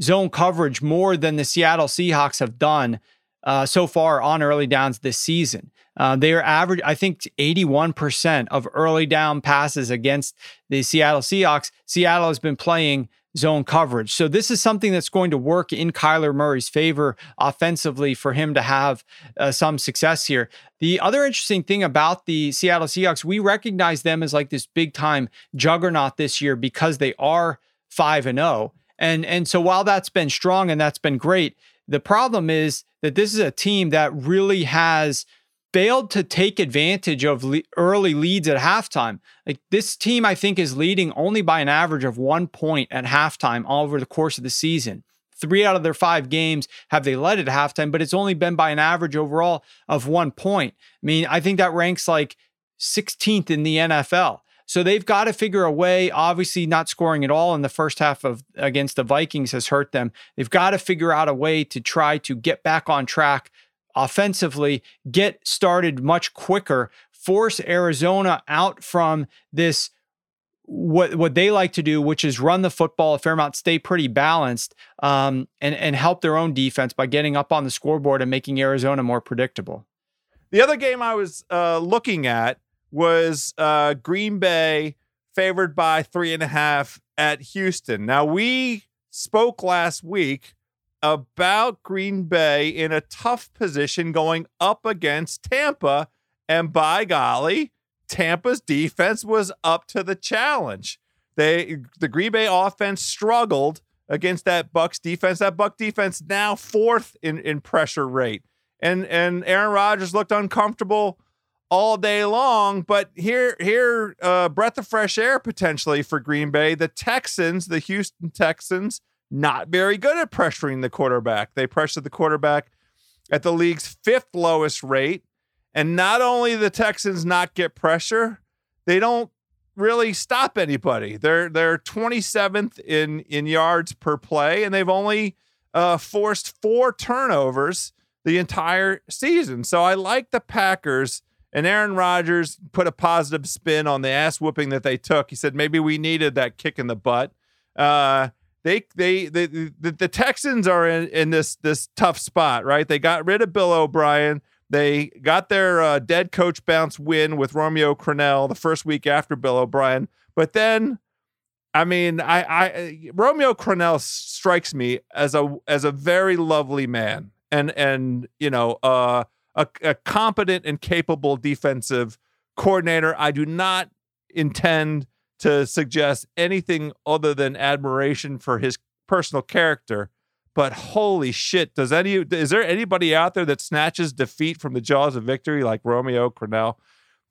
zone coverage more than the Seattle Seahawks have done uh, so far on early downs this season. Uh, they are average, I think, 81% of early down passes against the Seattle Seahawks. Seattle has been playing zone coverage. So this is something that's going to work in Kyler Murray's favor offensively for him to have uh, some success here. The other interesting thing about the Seattle Seahawks, we recognize them as like this big time juggernaut this year because they are 5 and 0. And and so while that's been strong and that's been great, the problem is that this is a team that really has failed to take advantage of le- early leads at halftime. Like this team, I think, is leading only by an average of one point at halftime all over the course of the season. Three out of their five games have they led at halftime, but it's only been by an average overall of one point. I mean, I think that ranks like 16th in the NFL. So they've got to figure a way. Obviously, not scoring at all in the first half of against the Vikings has hurt them. They've got to figure out a way to try to get back on track offensively, get started much quicker, force Arizona out from this what what they like to do, which is run the football a fair amount, stay pretty balanced, um, and and help their own defense by getting up on the scoreboard and making Arizona more predictable. The other game I was uh, looking at was uh, Green Bay favored by three and a half at Houston. Now we spoke last week about Green Bay in a tough position going up against Tampa. And by golly, Tampa's defense was up to the challenge. They the Green Bay offense struggled against that Bucks defense. That Buck defense now fourth in, in pressure rate. And and Aaron Rodgers looked uncomfortable all day long. But here, here, uh, breath of fresh air potentially for Green Bay. The Texans, the Houston Texans, not very good at pressuring the quarterback. They pressured the quarterback at the league's fifth lowest rate. And not only the Texans not get pressure, they don't really stop anybody. They're they're 27th in in yards per play, and they've only uh, forced four turnovers the entire season. So I like the Packers. And Aaron Rodgers put a positive spin on the ass whooping that they took. He said maybe we needed that kick in the butt. Uh, they they, they the, the Texans are in, in this this tough spot, right? They got rid of Bill O'Brien. They got their uh, dead coach bounce win with Romeo Crennel the first week after Bill O'Brien, but then, I mean, I, I Romeo Crennel strikes me as a as a very lovely man, and and you know, uh, a, a competent and capable defensive coordinator. I do not intend to suggest anything other than admiration for his personal character. But holy shit, does any is there anybody out there that snatches defeat from the jaws of victory like Romeo Crennel?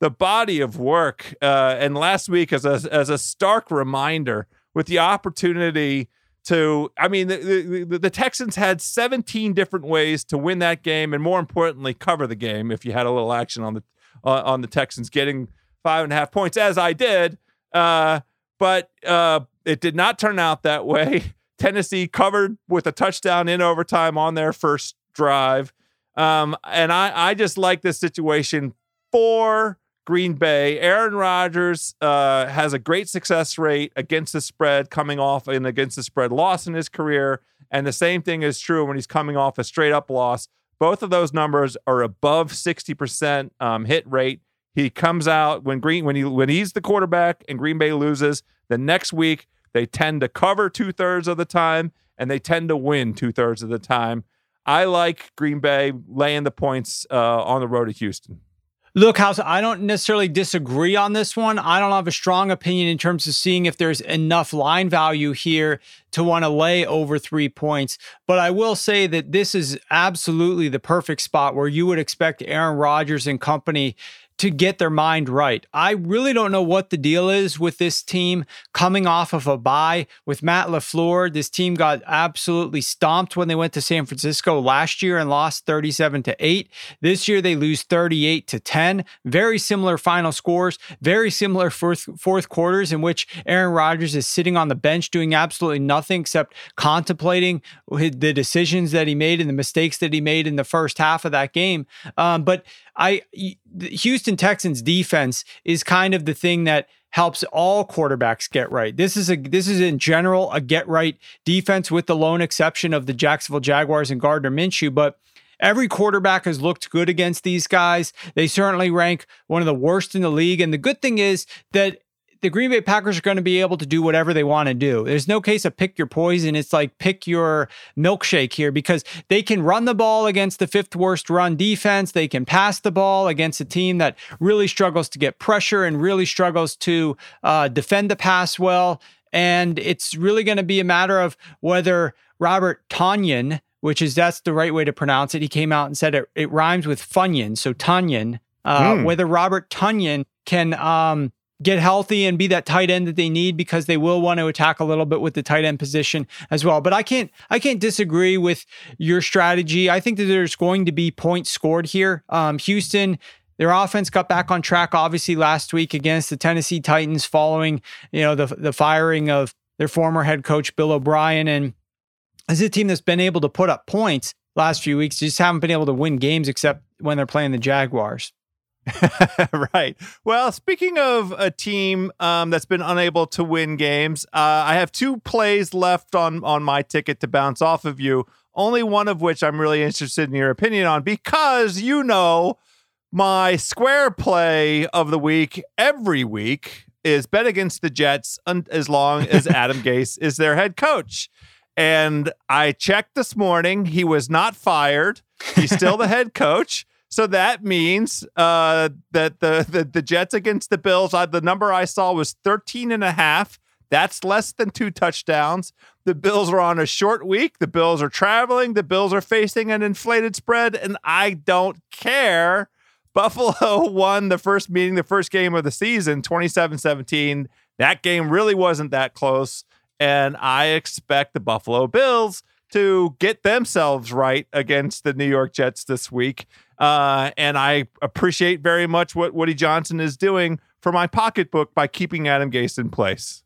The body of work, uh, and last week as a as a stark reminder, with the opportunity to I mean the, the, the Texans had 17 different ways to win that game and more importantly cover the game if you had a little action on the uh, on the Texans getting five and a half points as I did. Uh, but uh, it did not turn out that way. [laughs] Tennessee covered with a touchdown in overtime on their first drive. Um, and I I just like this situation for Green Bay. Aaron Rodgers uh, has a great success rate against the spread, coming off an against the spread loss in his career. And the same thing is true when he's coming off a straight up loss. Both of those numbers are above 60% um, hit rate. He comes out when Green when he when he's the quarterback and Green Bay loses. The next week they tend to cover two thirds of the time and they tend to win two thirds of the time. I like Green Bay laying the points uh, on the road to Houston. Look, House, I don't necessarily disagree on this one. I don't have a strong opinion in terms of seeing if there's enough line value here to want to lay over three points. But I will say that this is absolutely the perfect spot where you would expect Aaron Rodgers and company to get their mind right. I really don't know what the deal is with this team coming off of a bye with Matt LaFleur. This team got absolutely stomped when they went to San Francisco last year and lost 37 to 8. This year they lose 38 to 10. Very similar final scores, very similar fourth fourth quarters in which Aaron Rodgers is sitting on the bench doing absolutely nothing except contemplating the decisions that he made and the mistakes that he made in the first half of that game. Um, but I Houston Texans defense is kind of the thing that helps all quarterbacks get right. This is a this is in general a get right defense with the lone exception of the Jacksonville Jaguars and Gardner Minshew, but Every quarterback has looked good against these guys. They certainly rank one of the worst in the league. And the good thing is that the Green Bay Packers are going to be able to do whatever they want to do. There's no case of pick your poison. It's like pick your milkshake here because they can run the ball against the fifth worst run defense. They can pass the ball against a team that really struggles to get pressure and really struggles to uh, defend the pass well. And it's really going to be a matter of whether Robert Tonyan, which is that's the right way to pronounce it. He came out and said it, it rhymes with Funyun. So Tonyan, uh, mm. whether Robert Tonyan can um, get healthy and be that tight end that they need because they will want to attack a little bit with the tight end position as well. But I can't I can't disagree with your strategy. I think that there's going to be points scored here. Um, Houston. Their offense got back on track, obviously, last week against the Tennessee Titans, following you know the the firing of their former head coach Bill O'Brien, and is a team that's been able to put up points last few weeks. Just haven't been able to win games except when they're playing the Jaguars. [laughs] right. Well, speaking of a team um, that's been unable to win games, uh, I have two plays left on on my ticket to bounce off of you. Only one of which I'm really interested in your opinion on because you know my square play of the week every week is bet against the Jets un- as long as [laughs] Adam Gase is their head coach. And I checked this morning; he was not fired. He's still the head coach. So that means uh, that the, the, the Jets against the Bills, uh, the number I saw was 13 and a half. That's less than two touchdowns. The Bills are on a short week. The Bills are traveling. The Bills are facing an inflated spread, and I don't care. Buffalo [laughs] won the first meeting, the first game of the season, 27 17. That game really wasn't that close. And I expect the Buffalo Bills to get themselves right against the New York Jets this week. Uh, and I appreciate very much what Woody Johnson is doing for my pocketbook by keeping Adam Gase in place.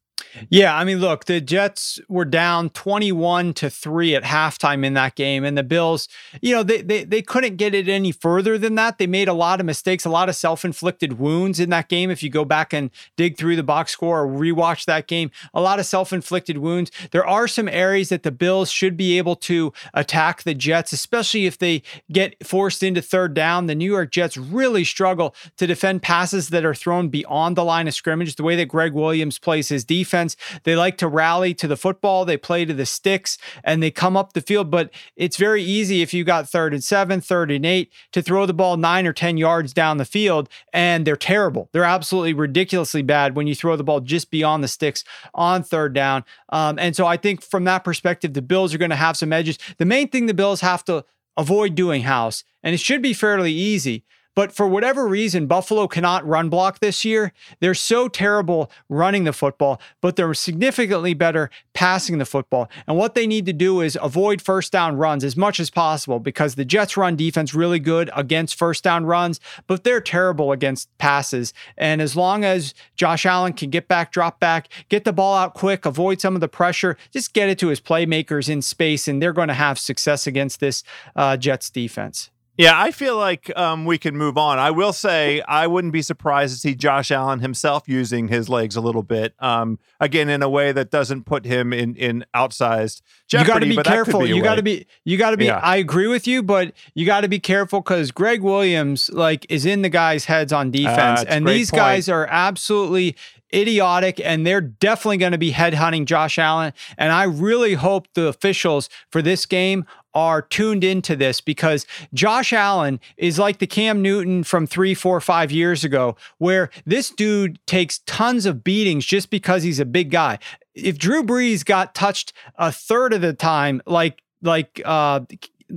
Yeah, I mean, look, the Jets were down 21 to 3 at halftime in that game. And the Bills, you know, they, they, they couldn't get it any further than that. They made a lot of mistakes, a lot of self inflicted wounds in that game. If you go back and dig through the box score or rewatch that game, a lot of self inflicted wounds. There are some areas that the Bills should be able to attack the Jets, especially if they get forced into third down. The New York Jets really struggle to defend passes that are thrown beyond the line of scrimmage. The way that Gregg Williams plays his defense defense. They like to rally to the football, they play to the sticks, and they come up the field. But it's very easy if you got third and seven, third and eight to throw the ball nine or 10 yards down the field, and they're terrible. They're absolutely ridiculously bad when you throw the ball just beyond the sticks on third down. Um, and so I think from that perspective, the Bills are going to have some edges. The main thing the Bills have to avoid doing, House, and it should be fairly easy, But for whatever reason, Buffalo cannot run block this year. They're so terrible running the football, but they're significantly better passing the football. And what they need to do is avoid first down runs as much as possible because the Jets run defense really good against first down runs, but they're terrible against passes. And as long as Josh Allen can get back, drop back, get the ball out quick, avoid some of the pressure, just get it to his playmakers in space, and they're going to have success against this uh, Jets defense. Yeah, I feel like um, we can move on. I will say I wouldn't be surprised to see Josh Allen himself using his legs a little bit. Um, again, in a way that doesn't put him in in outsized jeopardy. You got to be careful. You got to be. You got to be. Yeah. I agree with you, but you got to be careful because Gregg Williams like is in the guys' heads on defense, uh, and these point. guys are absolutely idiotic, and they're definitely going to be headhunting Josh Allen. And I really hope the officials for this game are tuned into this because Josh Allen is like the Cam Newton from three, four, five years ago, where this dude takes tons of beatings just because he's a big guy. If Drew Brees got touched a third of the time, like like uh,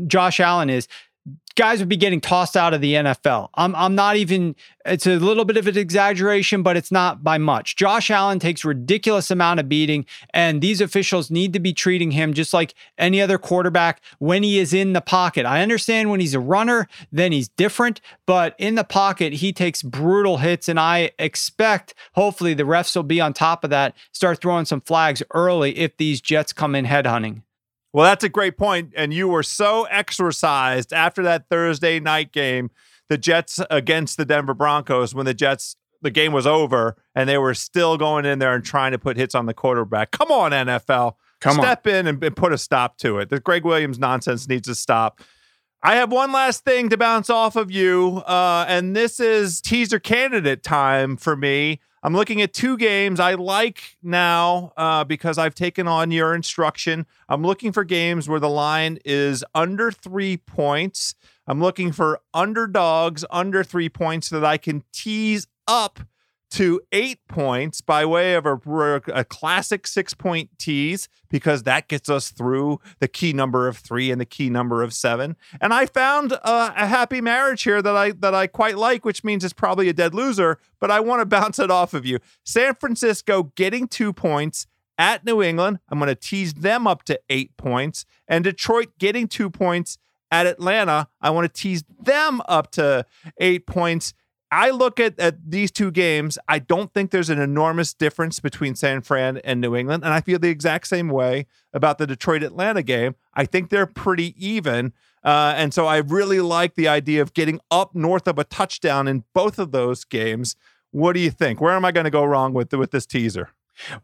Josh Allen is, guys would be getting tossed out of the NFL. I'm I'm not even it's a little bit of an exaggeration, but it's not by much. Josh Allen takes ridiculous amount of beating and these officials need to be treating him just like any other quarterback when he is in the pocket. I understand when he's a runner, then he's different, but in the pocket he takes brutal hits and I expect hopefully the refs will be on top of that, start throwing some flags early if these Jets come in headhunting. Well, that's a great point. And you were so exercised after that Thursday night game, the Jets against the Denver Broncos, when the Jets, the game was over and they were still going in there and trying to put hits on the quarterback. Come on, NFL. Come Step on. in and, and put a stop to it. The Gregg Williams nonsense needs to stop. I have one last thing to bounce off of you, uh, and this is teaser candidate time for me. I'm looking at two games I like now uh, because I've taken on your instruction. I'm looking for games where the line is under three points. I'm looking for underdogs under three points so that I can tease up to eight points by way of a, a classic six point tease because that gets us through the key number of three and the key number of seven. And I found a, a happy marriage here that I that I quite like, which means it's probably a dead loser. But I want to bounce it off of you. San Francisco getting two points at New England. I'm going to tease them up to eight points, and Detroit getting two points at Atlanta. I want to tease them up to eight points. I look at, at these two games. I don't think there's an enormous difference between San Fran and New England. And I feel the exact same way about the Detroit Atlanta game. I think they're pretty even. Uh, and so I really like the idea of getting up north of a touchdown in both of those games. What do you think? Where am I going to go wrong with, with this teaser?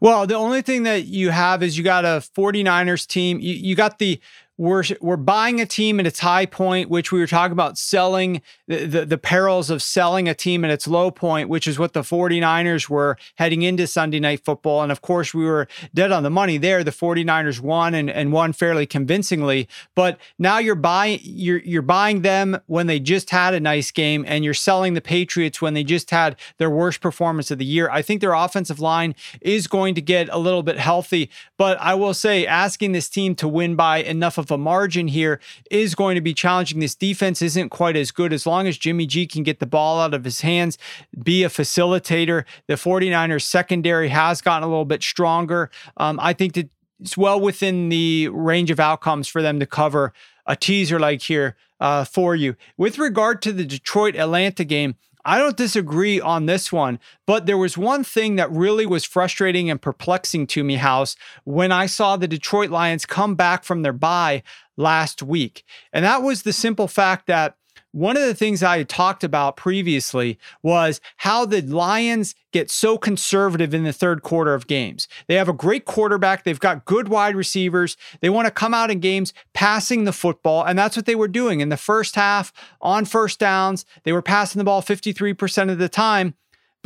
Well, the only thing that you have is you got a 49ers team. You, you got the we're we're buying a team at its high point, which we were talking about selling the, the, the perils of selling a team at its low point, which is what the 49ers were heading into Sunday night football. And of course, we were dead on the money there. The 49ers won and, and won fairly convincingly. But now you're buying you're you're buying them when they just had a nice game, and you're selling the Patriots when they just had their worst performance of the year. I think their offensive line is going to get a little bit healthy, but I will say asking this team to win by enough of of a margin here is going to be challenging. This defense isn't quite as good as long as Jimmy G can get the ball out of his hands, be a facilitator. The 49ers secondary has gotten a little bit stronger. Um, I think that it's well within the range of outcomes for them to cover a teaser like here uh, for you. With regard to the Detroit Atlanta game, I don't disagree on this one, but there was one thing that really was frustrating and perplexing to me, House, when I saw the Detroit Lions come back from their bye last week. And that was the simple fact that one of the things I talked about previously was how the Lions get so conservative in the third quarter of games. They have a great quarterback, they've got good wide receivers. They want to come out in games passing the football, and that's what they were doing in the first half on first downs. They were passing the ball 53% of the time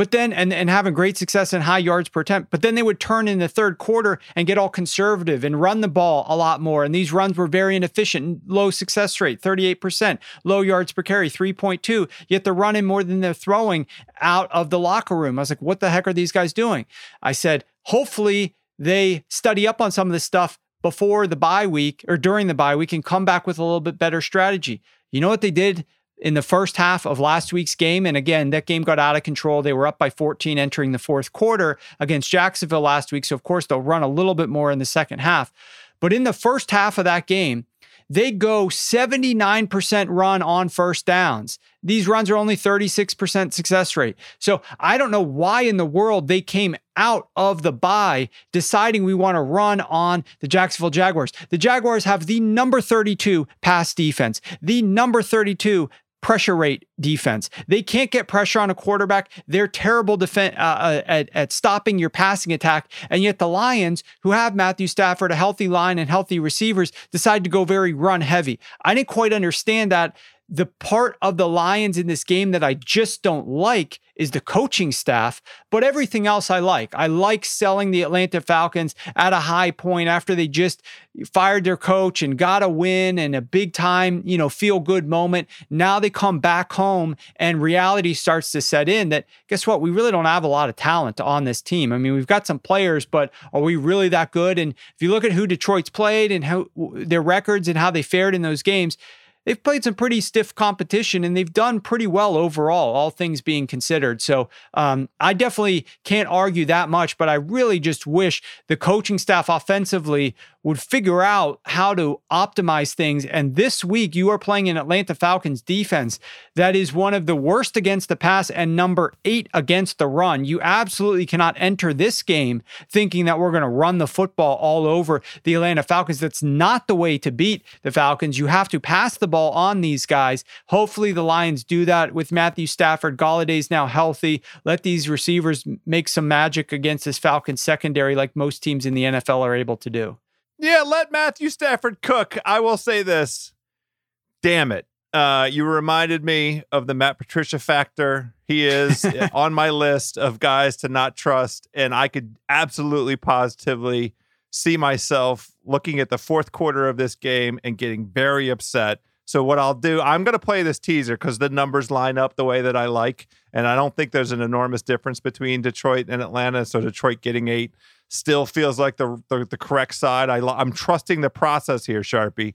but then and, and having great success in high yards per attempt. But then they would turn in the third quarter and get all conservative and run the ball a lot more. And these runs were very inefficient, low success rate, 38%, low yards per carry, 3.2. Yet they're running more than they're throwing out of the locker room. I was like, what the heck are these guys doing? I said, hopefully they study up on some of this stuff before the bye week or during the bye week and come back with a little bit better strategy. You know what they did in the first half of last week's game. And again, that game got out of control. They were up by 14 entering the fourth quarter against Jacksonville last week. So, of course, they'll run a little bit more in the second half. But in the first half of that game, they go 79% run on first downs. These runs are only 36% success rate. So I don't know why in the world they came out of the bye deciding we want to run on the Jacksonville Jaguars. The Jaguars have the number 32 pass defense, the number 32 pressure rate defense. They can't get pressure on a quarterback. They're terrible defen- uh, uh, at, at stopping your passing attack. And yet the Lions, who have Matthew Stafford, a healthy line and healthy receivers, decide to go very run heavy. I didn't quite understand that the part of the Lions in this game that I just don't like is the coaching staff, but everything else I like. I like selling the Atlanta Falcons at a high point after they just fired their coach and got a win and a big time, you know, feel good moment. Now they come back home and reality starts to set in that guess what? We really don't have a lot of talent on this team. I mean, we've got some players, but are we really that good? And if you look at who Detroit's played and how their records and how they fared in those games, they've played some pretty stiff competition and they've done pretty well overall, all things being considered. So um, I definitely can't argue that much, but I really just wish the coaching staff offensively would figure out how to optimize things. And this week, you are playing an Atlanta Falcons defense that is one of the worst against the pass and number eight against the run. You absolutely cannot enter this game thinking that we're going to run the football all over the Atlanta Falcons. That's not the way to beat the Falcons. You have to pass the ball on these guys. Hopefully, the Lions do that with Matthew Stafford. Golladay's now healthy. Let these receivers make some magic against this Falcons secondary, like most teams in the NFL are able to do. Yeah, let Matthew Stafford cook. I will say this. Damn it. Uh, you reminded me of the Matt Patricia factor. He is [laughs] on my list of guys to not trust. And I could absolutely positively see myself looking at the fourth quarter of this game and getting very upset. So, what I'll do, I'm going to play this teaser because the numbers line up the way that I like. And I don't think there's an enormous difference between Detroit and Atlanta. So, Detroit getting eight still feels like the the, the correct side. I I'm trusting the process here, Sharpie,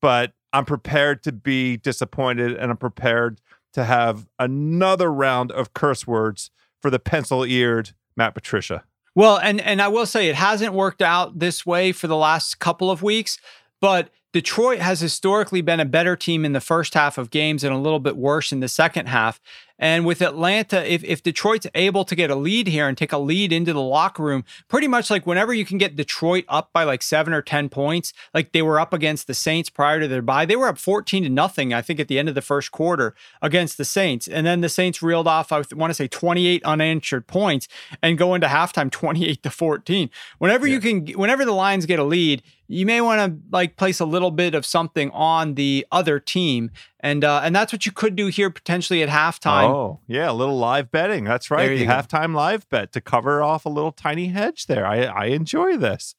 but I'm prepared to be disappointed and I'm prepared to have another round of curse words for the pencil-eared Matt Patricia. Well, and and I will say it hasn't worked out this way for the last couple of weeks, but Detroit has historically been a better team in the first half of games and a little bit worse in the second half. And with Atlanta, if, if Detroit's able to get a lead here and take a lead into the locker room, pretty much like whenever you can get Detroit up by like seven or 10 points, like they were up against the Saints prior to their bye, they were up 14 to nothing, I think, at the end of the first quarter against the Saints. And then the Saints reeled off, I want to say 28 unanswered points and go into halftime [laughs] 28 to 14. Whenever yeah. you can, whenever the Lions get a lead, you may want to like place a little bit of something on the other team and uh, and that's what you could do here potentially at halftime. Oh, yeah, a little live betting. That's right. The halftime live bet to cover off a little tiny hedge there. I I enjoy this.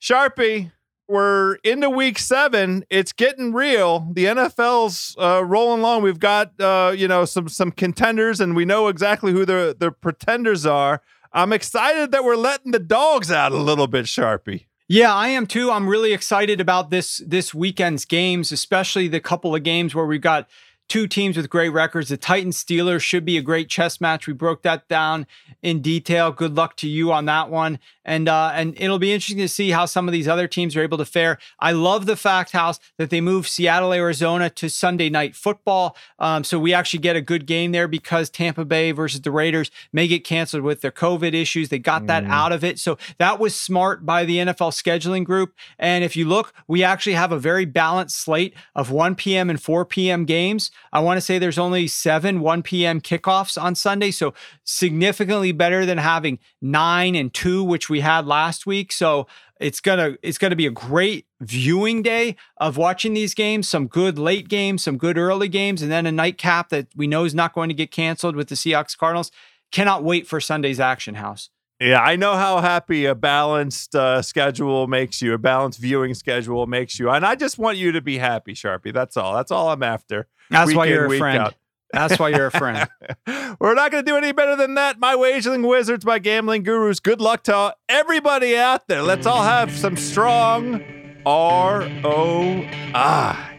Sharpie, we're into week seven. It's getting real. The NFL's uh, rolling along. We've got uh, you know some some contenders, and we know exactly who the the pretenders are. I'm excited that we're letting the dogs out a little bit, Sharpie. Yeah, I am too. I'm really excited about this this weekend's games, especially the couple of games where we've got two teams with great records. The Titans Steelers should be a great chess match. We broke that down in detail. Good luck to you on that one. And uh, and it'll be interesting to see how some of these other teams are able to fare. I love the fact, House, that they moved Seattle, Arizona to Sunday night football. Um, so we actually get a good game there because Tampa Bay versus the Raiders may get canceled with their COVID issues. They got that mm. out of it. So that was smart by the NFL scheduling group. And if you look, we actually have a very balanced slate of 1 p.m. and 4 p.m. games. I want to say there's only seven 1 p.m. kickoffs on Sunday. So significantly better than having nine and two, which we had last week. So it's gonna it's gonna be a great viewing day of watching these games. Some good late games, some good early games, and then a nightcap that we know is not going to get canceled with the Seahawks Cardinals. Cannot wait for Sunday's action house. Yeah, I know how happy a balanced uh, schedule makes you, a balanced viewing schedule makes you. And I just want you to be happy, Sharpie. That's all. That's all I'm after. That's why you're a friend. Out. That's why you're a friend. [laughs] We're not going to do any better than that. My wagering wizards, my gambling gurus. Good luck to everybody out there. Let's all have some strong R O I.